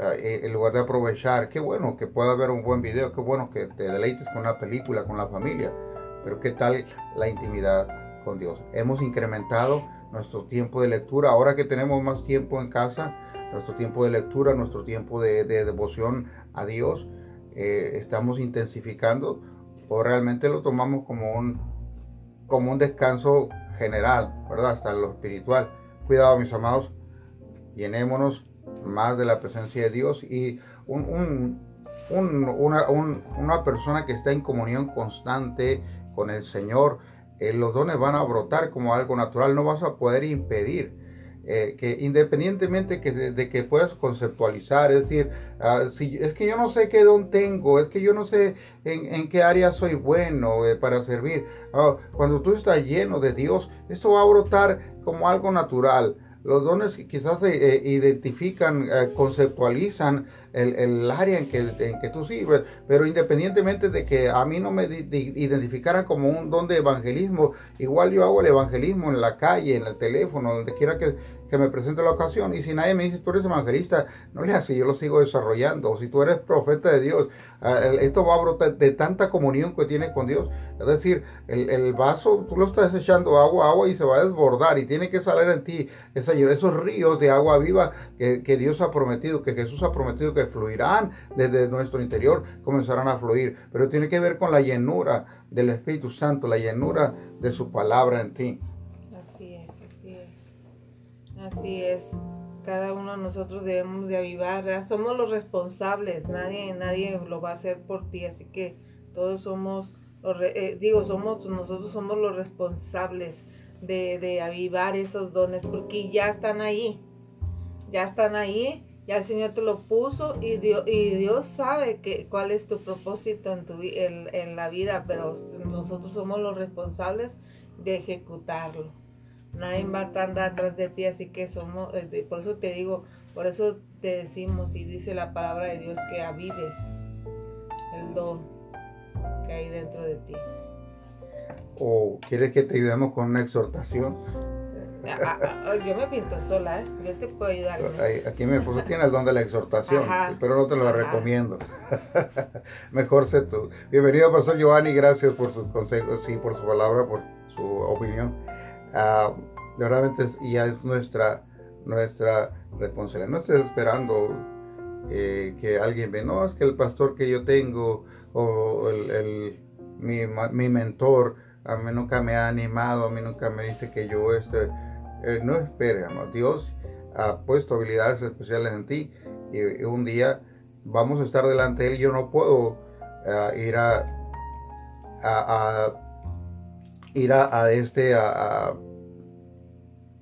En lugar de aprovechar, qué bueno que pueda haber un buen video, qué bueno que te deleites con una película, con la familia, pero qué tal la intimidad con Dios. Hemos incrementado nuestro tiempo de lectura, ahora que tenemos más tiempo en casa, nuestro tiempo de lectura, nuestro tiempo de, devoción a Dios, eh, estamos intensificando o realmente lo tomamos como un, como un descanso general, ¿verdad? Hasta lo espiritual. Cuidado, mis amados, llenémonos más de la presencia de Dios y un, una, persona que está en comunión constante con el Señor, eh, los dones van a brotar como algo natural, no vas a poder impedir eh, que independientemente de, que puedas conceptualizar, es decir, ah, si, es que yo no sé qué don tengo, es que yo no sé en, qué área soy bueno eh, para servir. Ah, cuando tú estás lleno de Dios, esto va a brotar como algo natural. Los dones quizás eh, identifican, conceptualizan el, área en que, en que tú sirves, pero independientemente de que a mí no me identificaran como un don de evangelismo, igual yo hago el evangelismo en la calle, en el teléfono, donde quiera que, que me presente la ocasión. Y si nadie me dice, tú eres evangelista, no le hace, yo lo sigo desarrollando. O si tú eres profeta de Dios, ah, esto va a brotar de tanta comunión que tienes con Dios. Es decir, el, vaso, tú lo estás echando agua, agua y se va a desbordar y tiene que salir en ti esos ríos de agua viva que, que Dios ha prometido, que Jesús ha prometido que fluirán desde nuestro interior, comenzarán a fluir. Pero tiene que ver con la llenura del Espíritu Santo, la llenura de su palabra en ti. Así es. Cada uno de nosotros debemos de avivar. Somos los responsables. Nadie, nadie lo va a hacer por ti. Así que todos somos, eh, digo, somos, nosotros somos los responsables de, de avivar esos dones porque ya están ahí. Ya están ahí. Ya el Señor te lo puso y Dios, y Dios sabe que, cuál es tu propósito en, tu, en, en la vida, pero nosotros somos los responsables de ejecutarlo nadie va a estar atrás de ti, así que somos, eh, por eso te digo, por eso te decimos y dice la palabra de Dios que avives el don que hay dentro de ti. ¿O quieres que te ayudemos con una exhortación? Ah, ah, ah, yo me pinto sola, ¿eh? yo te puedo ayudar. Aquí mi esposo tiene el don de la exhortación, pero no te lo recomiendo. Mejor sé tú. Bienvenido, Pastor Giovanni, gracias por sus consejos y por su palabra, por su opinión. Uh, realmente ya es nuestra, nuestra responsabilidad. No estoy esperando eh, que alguien ve, no, es que el pastor que yo tengo o el, mi, mi, mentor a mí nunca me ha animado, a mí nunca me dice que yo este, eh, no espere, Dios ha puesto habilidades especiales en ti y, un día vamos a estar delante de Él. Yo no puedo eh, ir a, ir a, este a,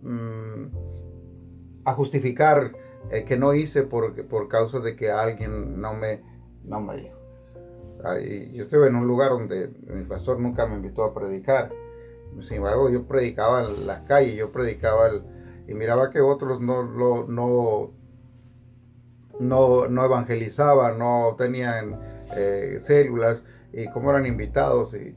mm, justificar eh, que no hice por, por causa de que alguien no me, no me dijo. yo estuve en un lugar donde mi pastor nunca me invitó a predicar. Sin embargo, yo predicaba en las calles, yo predicaba y miraba que otros no, lo, no, no, no evangelizaban, no tenían eh, células y como eran invitados. Y,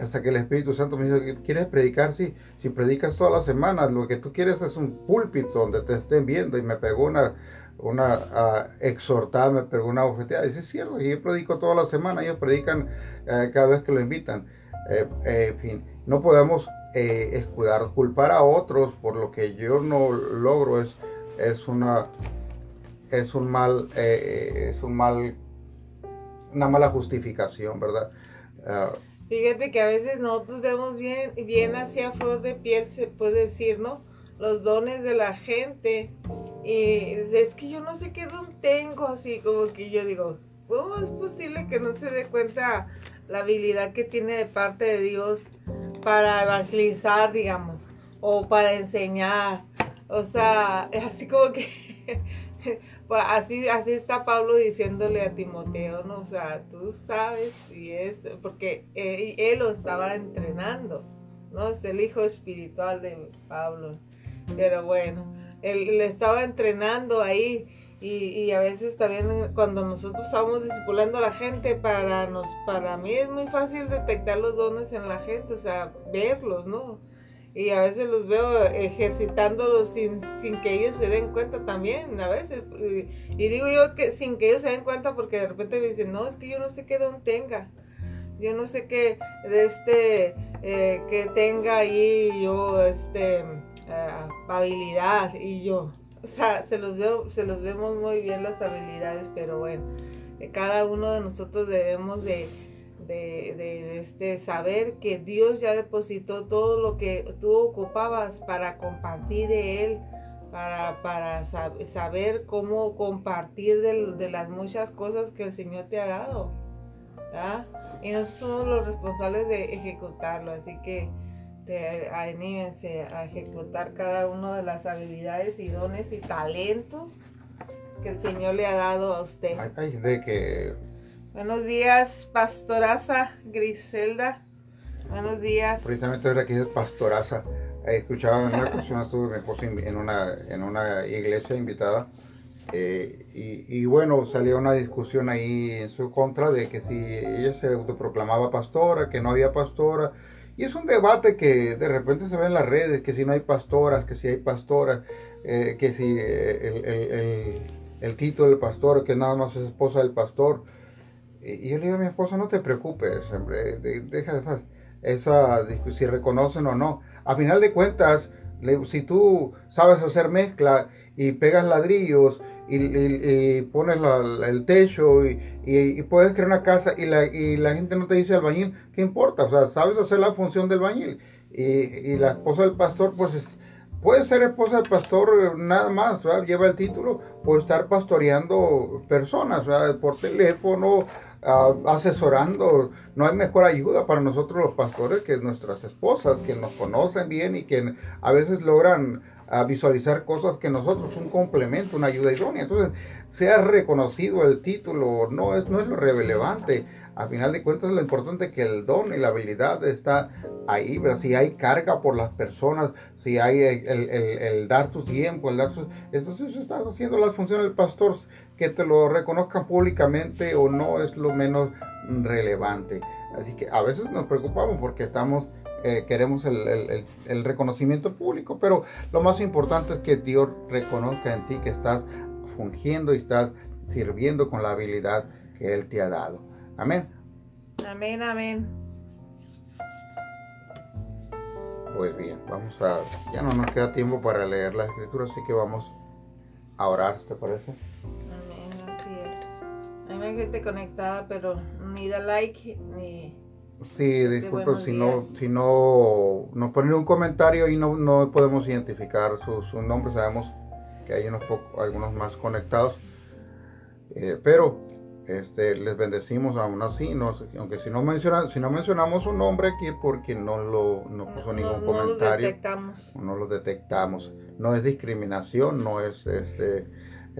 hasta que el Espíritu Santo me dice, ¿quieres predicar? Sí, si predicas todas las semanas, lo que tú quieres es un púlpito donde te estén viendo. Y me pegó una, una uh, exhortada, me pegó una bofeteada. Dice, es cierto, yo predico toda la semana, ellos predican eh, cada vez que lo invitan. Eh, en fin, no podemos eh, escudar, culpar a otros por lo que yo no logro es, es una es un mal es un mal una mala justificación, ¿verdad? Ah, Fíjate que a veces nosotros vemos bien, bien hacia flor de piel, se puede decir, ¿no? Los dones de la gente. Y es que yo no sé qué don tengo, así como que yo digo, ¿cómo es posible que no se dé cuenta la habilidad que tiene de parte de Dios para evangelizar, digamos, o para enseñar? O sea, así como que pues así, así está Pablo diciéndole a Timoteo, ¿no? O sea, tú sabes y es, porque él, lo estaba entrenando, ¿no? Es el hijo espiritual de Pablo. Pero bueno, él le estaba entrenando ahí y, a veces también cuando nosotros estamos discipulando a la gente, para, nos, para mí es muy fácil detectar los dones en la gente, o sea, verlos, ¿no? y a veces los veo ejercitándolos sin, sin que ellos se den cuenta también, a veces. Y, digo yo que sin que ellos se den cuenta porque de repente me dicen, no, es que yo no sé qué don tenga. Yo no sé qué de este, eh, que tenga ahí yo, este, eh, habilidad y yo. O sea, se los, veo, se los vemos muy bien las habilidades, pero bueno, eh, cada uno de nosotros debemos de de, de, este, saber que Dios ya depositó todo lo que tú ocupabas para compartir de Él, para, para saber cómo compartir de, las muchas cosas que el Señor te ha dado. Y nosotros somos los responsables de ejecutarlo, así que te, anímense a ejecutar cada una de las habilidades y dones y talentos que el Señor le ha dado a usted. de que Buenos días, pastoraza Griselda. Buenos días. Precisamente ahora que es pastoraza. Escuchaba en una ocasión, estuve mi esposa en una, en una iglesia invitada. Eh, y, bueno, salió una discusión ahí en su contra de que si ella se autoproclamaba pastora, que no había pastora. Y es un debate que de repente se ve en las redes, que si no hay pastoras, que si hay pastoras, eh, que si el, el, el, título del pastor, que nada más es esposa del pastor. Y yo le digo a mi esposa, no te preocupes, hombre, deja esa, esa si reconocen o no. A final de cuentas, si tú sabes hacer mezcla y pegas ladrillos y, pones el techo y, puedes crear una casa y la, y la gente no te dice albañil, ¿qué importa? O sea, sabes hacer la función del albañil. Y, la esposa del pastor, pues puede ser esposa del pastor nada más, lleva el título, o estar pastoreando personas por teléfono asesorando. No hay mejor ayuda para nosotros los pastores que nuestras esposas, que nos conocen bien y que a veces logran visualizar cosas que nosotros, un complemento, una ayuda idónea. Entonces, sea reconocido el título no es, no es lo relevante. A final de cuentas, lo importante es que el don y la habilidad está ahí, pero si hay carga por las personas, si hay el, dar tu tiempo, el dar su... Entonces, estás haciendo las funciones del pastor que te lo reconozcan públicamente o no es lo menos relevante. Así que a veces nos preocupamos porque estamos, eh, queremos el, el, reconocimiento público, pero lo más importante es que Dios reconozca en ti que estás fungiendo y estás sirviendo con la habilidad que Él te ha dado. Amén. Amén, amén. Pues bien, vamos a, ya no nos queda tiempo para leer la escritura, así que vamos a orar, ¿te parece? hay gente conectada, pero ni da like ni... Sí, disculpe si no, si no nos ponen un comentario y no, no podemos identificar sus su nombres, sabemos que hay unos poco, algunos más conectados, eh, pero este, les bendecimos aún así, no, aunque si no, mencionan, si no mencionamos un nombre aquí porque no lo no puso ningún comentario, detectamos. no lo detectamos, no es discriminación, no es este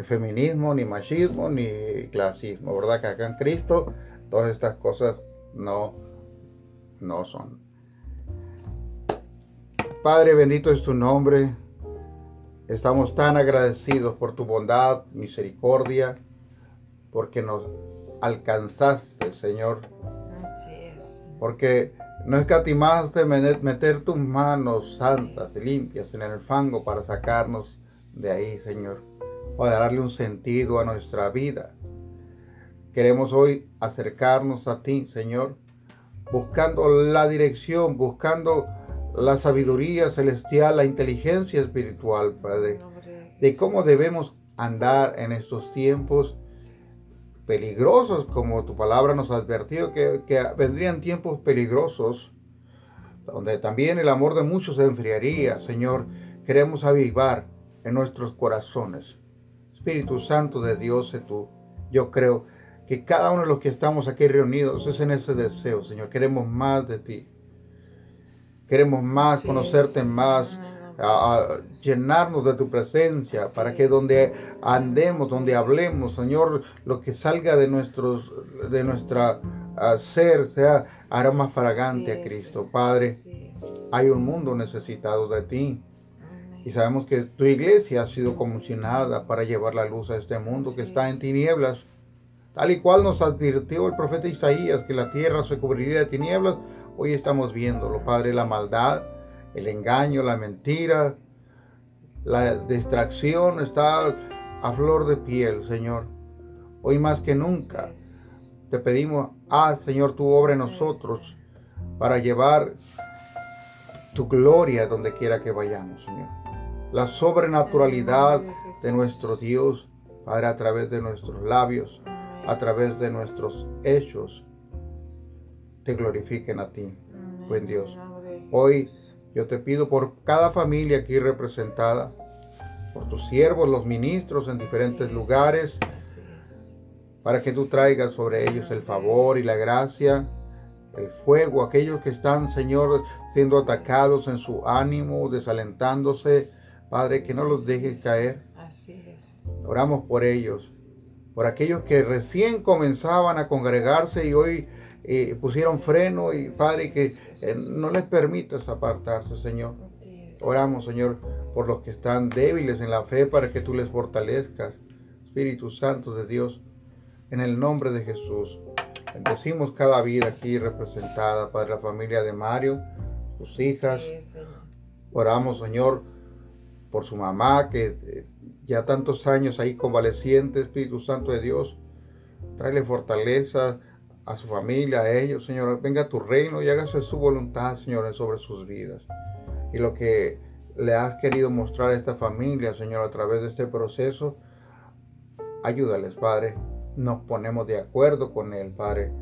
feminismo, ni machismo, ni clasismo, ¿verdad? Que acá en Cristo todas estas cosas no, no son. Padre, bendito es tu nombre. Estamos tan agradecidos por tu bondad, misericordia, porque nos alcanzaste, Señor. Porque no escatimaste meter tus manos santas y limpias en el fango para sacarnos de ahí, Señor para darle un sentido a nuestra vida. Queremos hoy acercarnos a ti, Señor, buscando la dirección, buscando la sabiduría celestial, la inteligencia espiritual, Padre, de cómo debemos andar en estos tiempos peligrosos, como tu palabra nos ha advertido, que, vendrían tiempos peligrosos, donde también el amor de muchos se enfriaría. Señor, queremos avivar en nuestros corazones. Espíritu Santo de Dios, tú, yo creo que cada uno de los que estamos aquí reunidos es en ese deseo, Señor. Queremos más de ti. Queremos más conocerte más, a, llenarnos de tu presencia, para que donde andemos, donde hablemos, Señor, lo que salga de nuestros, de nuestra ser sea aroma fragante a Cristo. Padre, hay un mundo necesitado de ti. Y sabemos que tu iglesia ha sido comisionada para llevar la luz a este mundo que está en tinieblas. Tal y cual nos advirtió el profeta Isaías que la tierra se cubriría de tinieblas, hoy estamos viéndolo, Padre, la maldad, el engaño, la mentira, la distracción está a flor de piel, Señor. Hoy más que nunca te pedimos, haz, Señor, tu obra en nosotros para llevar tu gloria donde quiera que vayamos, Señor. La sobrenaturalidad de nuestro Dios, Padre, a través de nuestros labios, a través de nuestros hechos, te glorifiquen a ti, buen Dios. Hoy yo te pido por cada familia aquí representada, por tus siervos, los ministros en diferentes lugares, para que tú traigas sobre ellos el favor y la gracia, el fuego, aquellos que están, Señor, siendo atacados en su ánimo, desalentándose, Padre, que no los dejes caer. Oramos por ellos, por aquellos que recién comenzaban a congregarse y hoy eh, pusieron freno y Padre, que eh, no les permitas apartarse, Señor. Oramos, Señor, por los que están débiles en la fe para que tú les fortalezcas. Espíritu Santo de Dios, en el nombre de Jesús. Bendecimos cada vida aquí representada, Padre, la familia de Mario, sus hijas. Oramos, Señor, por su mamá, que eh, ya tantos años ahí convaleciente, Espíritu Santo de Dios. Tráele fortaleza, a su familia, a ellos, Señor. Venga a tu reino y hágase su voluntad, Señor, sobre sus vidas. Y lo que le has querido mostrar a esta familia, Señor, a través de este proceso, ayúdales, Padre. Nos ponemos de acuerdo con Él, Padre.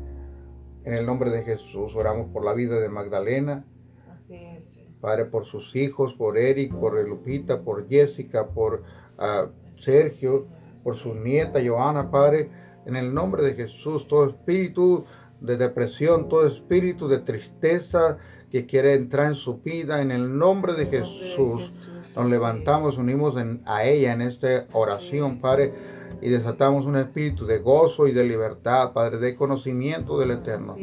En el nombre de Jesús, oramos por la vida de Magdalena. Así es. Padre, por sus hijos, por Eric, por Lupita, por Jessica, por ah, Sergio, por su nieta Joana, Padre en el nombre de Jesús, todo espíritu de depresión, todo espíritu de tristeza que quiere entrar en su vida, en el nombre de Jesús, nos levantamos, unimos a ella en esta oración, Padre, y desatamos un espíritu de gozo y de libertad, Padre, de conocimiento del Eterno.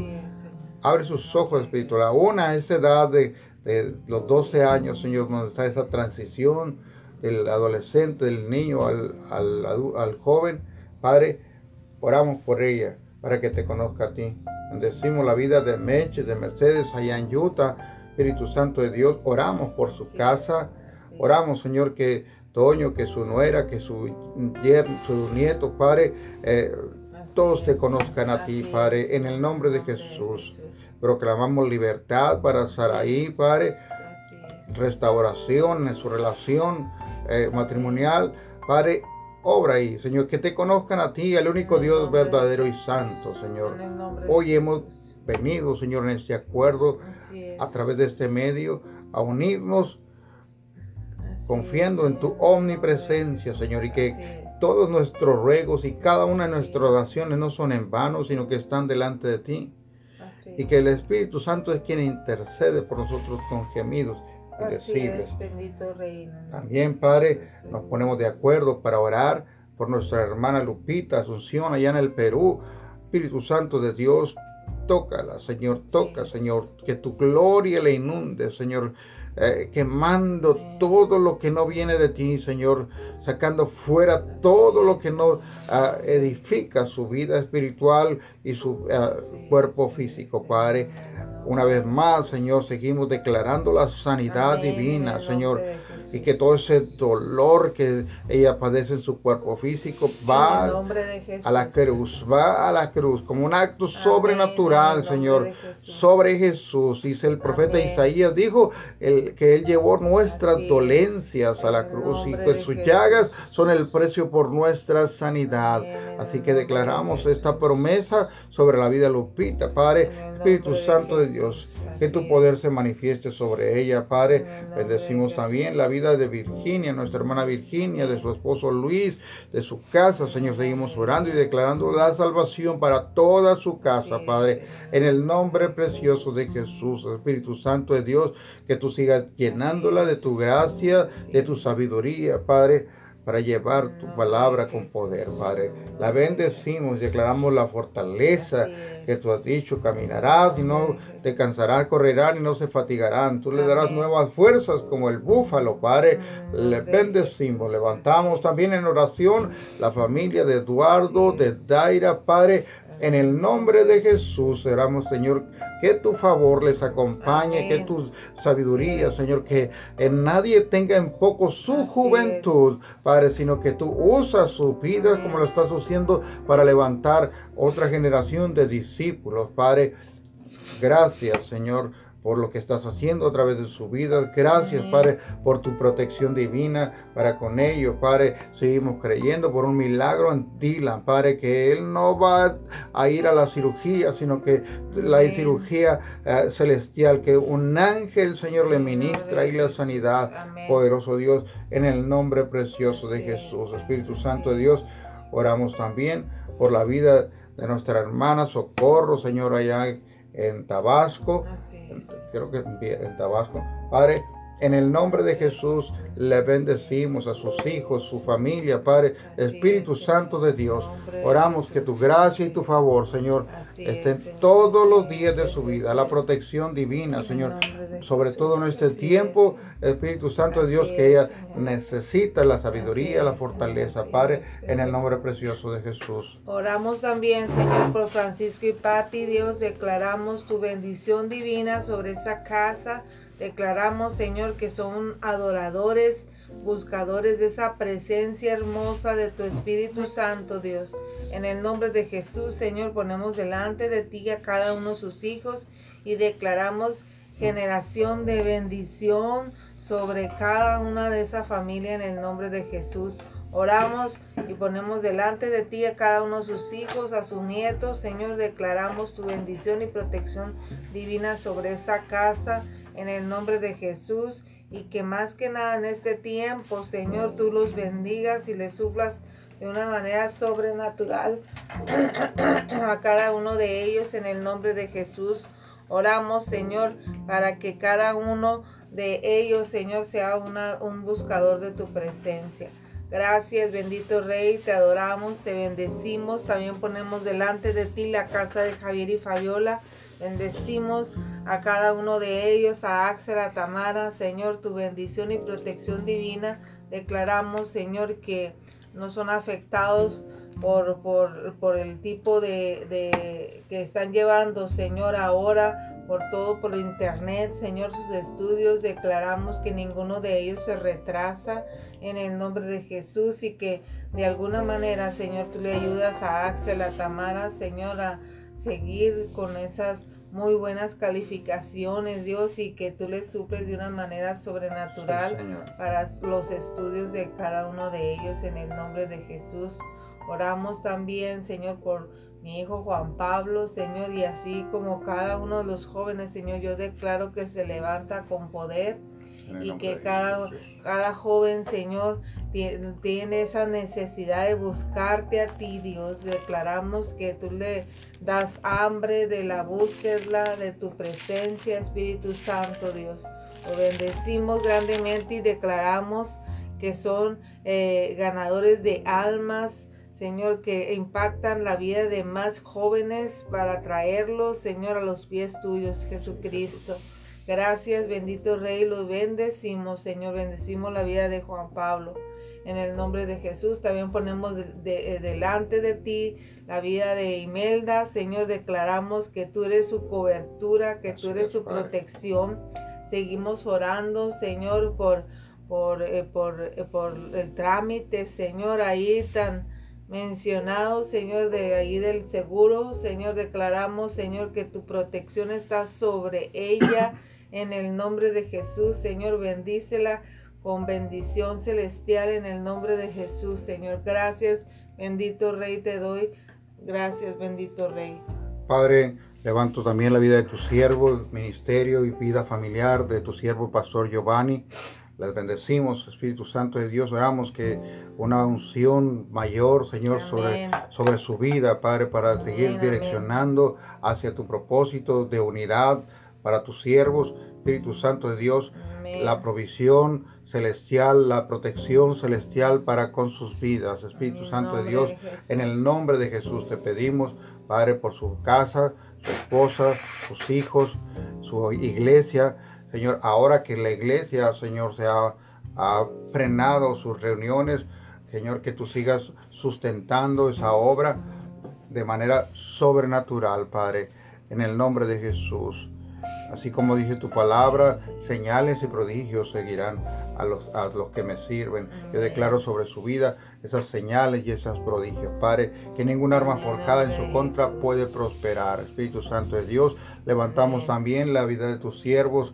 Abre sus ojos espirituales, aún a esa edad de, los 12 años, Señor, donde está esa transición del adolescente, del niño al, al, al joven, Padre, Oramos por ella para que te conozca a ti. Bendecimos la vida de Meche, de Mercedes, allá en Utah. Espíritu Santo de Dios, oramos por su casa. Oramos, Señor, que Toño, que su nuera, que su, su nieto, Padre, eh, todos te conozcan a ti, Padre, en el nombre de Jesús. Proclamamos libertad para Saraí, Padre, restauración en su relación eh, matrimonial, Padre, obra ahí, Señor, que te conozcan a ti, el único Dios verdadero y santo, Señor. Hoy hemos venido, Señor, en este acuerdo, a través de este medio, a unirnos, confiando en tu omnipresencia, Señor, y que todos nuestros ruegos y cada una de nuestras oraciones no son en vano, sino que están delante de ti. Y que el Espíritu Santo es quien intercede por nosotros con gemidos también, Padre, nos ponemos de acuerdo para orar por nuestra hermana Lupita Asunción allá en el Perú. Espíritu Santo de Dios, tócala, Señor, toca, Señor, que tu gloria le inunde, Señor, eh, quemando todo lo que no viene de ti, Señor, sacando fuera todo lo que no ah, edifica su vida espiritual y su ah, cuerpo físico, Padre. Una vez más, Señor, seguimos declarando la sanidad divina, Señor. Y que todo ese dolor que ella padece en su cuerpo físico va a la cruz, va a la cruz como un acto sobrenatural, Señor, sobre Jesús. Dice el profeta Isaías, dijo el, que Él llevó nuestras dolencias a la cruz y que sus llagas son el precio por nuestra sanidad. Así que declaramos esta promesa sobre la vida de Lupita, Padre, Espíritu Santo de Dios que tu poder se manifieste sobre ella, Padre. Bendecimos también la vida de Virginia, nuestra hermana Virginia, de su esposo Luis, de su casa, Señor. Seguimos orando y declarando la salvación para toda su casa, Padre. En el nombre precioso de Jesús, Espíritu Santo de Dios, que tú sigas llenándola de tu gracia, de tu sabiduría, Padre para llevar tu palabra con poder, Padre. La bendecimos, declaramos la fortaleza que tú has dicho, caminarás y no te cansarás, correrán y no se fatigarán. Tú le darás nuevas fuerzas como el búfalo, Padre. Le bendecimos, levantamos también en oración la familia de Eduardo, de Daira, Padre en el nombre de Jesús, oramos, Señor, que tu favor les acompañe, que tu sabiduría, Señor, que en nadie tenga en poco su juventud, Padre, sino que tú usas su vida como lo estás haciendo para levantar otra generación de discípulos, Padre. Gracias, Señor por lo que estás haciendo a través de su vida. Gracias, Padre, por tu protección divina para con ellos, Padre. Seguimos creyendo por un milagro en Dylan, Padre, que él no va a ir a la cirugía, sino que la cirugía eh, celestial, que un ángel, Señor, le ministra y la sanidad. Poderoso Dios, en el nombre precioso de Jesús, Espíritu Santo de Dios, oramos también por la vida de nuestra hermana Socorro, Señor, allá en Tabasco creo que en Tabasco. Padre, en el nombre de Jesús le bendecimos a sus hijos, su familia, Padre, Espíritu Santo de Dios. Oramos que tu gracia y tu favor, Señor, estén todos los días de su vida. La protección divina, Señor, sobre todo en este tiempo, Espíritu Santo de Dios, que ella necesita la sabiduría, la fortaleza, Padre, en el nombre precioso de Jesús. Oramos también, Señor, por Francisco y Pati, Dios, declaramos tu bendición divina sobre esa casa Declaramos, Señor, que son adoradores, buscadores de esa presencia hermosa de tu Espíritu Santo, Dios. En el nombre de Jesús, Señor, ponemos delante de ti a cada uno de sus hijos y declaramos generación de bendición sobre cada una de esa familia en el nombre de Jesús. Oramos y ponemos delante de ti a cada uno de sus hijos, a sus nietos. Señor, declaramos tu bendición y protección divina sobre esa casa en el nombre de Jesús y que más que nada en este tiempo, Señor, tú los bendigas y les suplas de una manera sobrenatural a cada uno de ellos en el nombre de Jesús. Oramos, Señor, para que cada uno de ellos, Señor, sea un buscador de tu presencia. Gracias, bendito Rey, te adoramos, te bendecimos. También ponemos delante de ti la casa de Javier y Fabiola Bendecimos a cada uno de ellos, a Axel, a Tamara, Señor, tu bendición y protección divina. Declaramos, Señor, que no son afectados por, por, el tipo de, de, que están llevando, Señor, ahora, por todo por internet, Señor, sus estudios. Declaramos que ninguno de ellos se retrasa en el nombre de Jesús y que de alguna manera, Señor, tú le ayudas a Axel, a Tamara, Señor, a seguir con esas muy buenas calificaciones, Dios, y que tú les suples de una manera sobrenatural para los estudios de cada uno de ellos en el nombre de Jesús. Oramos también, Señor, por mi hijo Juan Pablo, Señor, y así como cada uno de los jóvenes, Señor, yo declaro que se levanta con poder y que cada, cada joven, Señor, tiene esa necesidad de buscarte a ti, Dios. Declaramos que tú le das hambre de la búsqueda de tu presencia, Espíritu Santo, Dios. Lo bendecimos grandemente y declaramos que son eh, ganadores de almas, Señor, que impactan la vida de más jóvenes para traerlos, Señor, a los pies tuyos, Jesucristo. Gracias, bendito Rey, los bendecimos, Señor, bendecimos la vida de Juan Pablo. En el nombre de Jesús. También ponemos eh, delante de ti la vida de Imelda. Señor, declaramos que tú eres su cobertura, que tú eres su protección. Seguimos orando, Señor, por por, eh, por, eh, por el trámite, Señor, ahí tan mencionado, Señor, de ahí del seguro, Señor, declaramos, Señor, que tu protección está sobre ella. En el nombre de Jesús, Señor, bendícela con bendición celestial en el nombre de Jesús, Señor. Gracias, bendito Rey, te doy. Gracias, bendito Rey. Padre, levanto también la vida de tu siervo, ministerio y vida familiar de tu siervo, Pastor Giovanni. Les bendecimos, Espíritu Santo de Dios. Oramos que una unción mayor, Señor, sobre, sobre su vida, Padre, para seguir direccionando hacia tu propósito de unidad para tus siervos. Espíritu Santo de Dios, la provisión celestial, la protección celestial para con sus vidas. Espíritu Santo de Dios, en el nombre de Jesús te pedimos, Padre, por su casa, su esposa, sus hijos, su iglesia Señor, ahora que la iglesia, Señor, se ha, frenado sus reuniones, Señor, que tú sigas sustentando esa obra de manera sobrenatural, Padre, en el nombre de Jesús. Así como dice tu palabra, señales y prodigios seguirán a los, a los que me sirven. Yo declaro sobre su vida esas señales y esos prodigios. Padre, que ninguna arma forjada en su contra puede prosperar. Espíritu Santo de Dios, levantamos también la vida de tus siervos,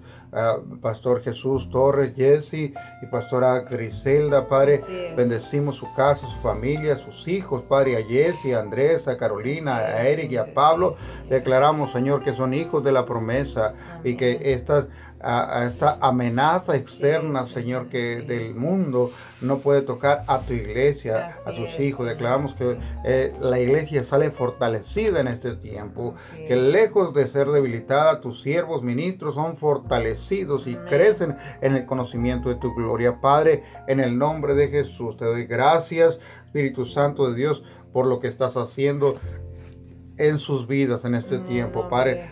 Pastor Jesús Torres, Jesse y Pastora Griselda, Padre. Bendecimos su casa, su familia, sus hijos, Padre, a Jesse, a Andrés, a Carolina, a Eric y a Pablo. Declaramos, Señor, que son hijos de la promesa y que estas a, esta amenaza externa, Señor, que del mundo no puede tocar a tu iglesia, a tus hijos. Declaramos que eh, la iglesia sale fortalecida en este tiempo, que lejos de ser debilitada, tus siervos, ministros son fortalecidos y crecen en el conocimiento de tu gloria. Padre, en el nombre de Jesús, te doy gracias, Espíritu Santo de Dios, por lo que estás haciendo en sus vidas en este mm, tiempo. Padre,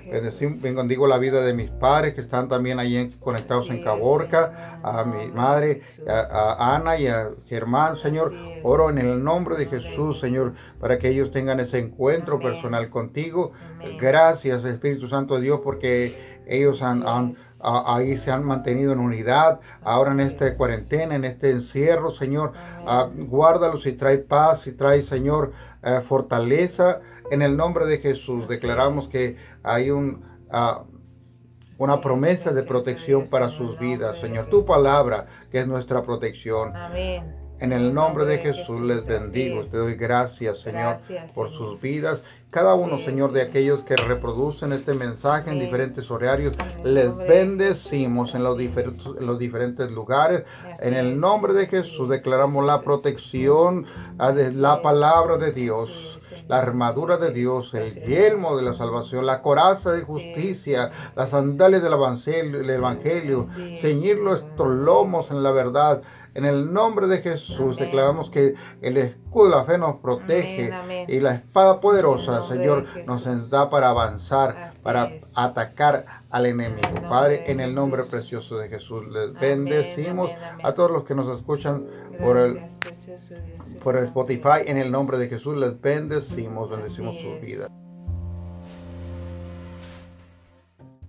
bendigo la vida de mis padres que están también ahí conectados en Caborca, a mi madre, a, Ana y a Germán, Señor. Oro en el nombre de Jesús, Señor, para que ellos tengan ese encuentro personal contigo. Gracias, Espíritu Santo de Dios, porque ellos han, ahí se han mantenido en unidad, ahora en esta cuarentena, en este encierro, Señor, ah, guárdalos y trae paz y trae, Señor, eh, fortaleza en el nombre de Jesús declaramos que hay un, ah, una promesa de protección para sus vidas, Señor. Tu palabra, que es nuestra protección. En el nombre de Jesús les bendigo. Te doy gracias, Señor, por sus vidas. Cada uno, Señor, de aquellos que reproducen este mensaje en diferentes horarios, les bendecimos en los, diferentes, en los diferentes lugares. En el nombre de Jesús declaramos la protección ah, la palabra de Dios la armadura de Dios, el yelmo de la salvación, la coraza de justicia, las sandalias del evangelio, el evangelio ceñir nuestros lomos en la verdad. En el nombre de Jesús declaramos que el escudo de la fe nos protege y la espada poderosa, Señor, nos da para avanzar, para atacar al enemigo. Padre, en el nombre precioso de Jesús, les bendecimos a todos los que nos escuchan por el por el Spotify. En el nombre de Jesús les bendecimos, bendecimos su vida.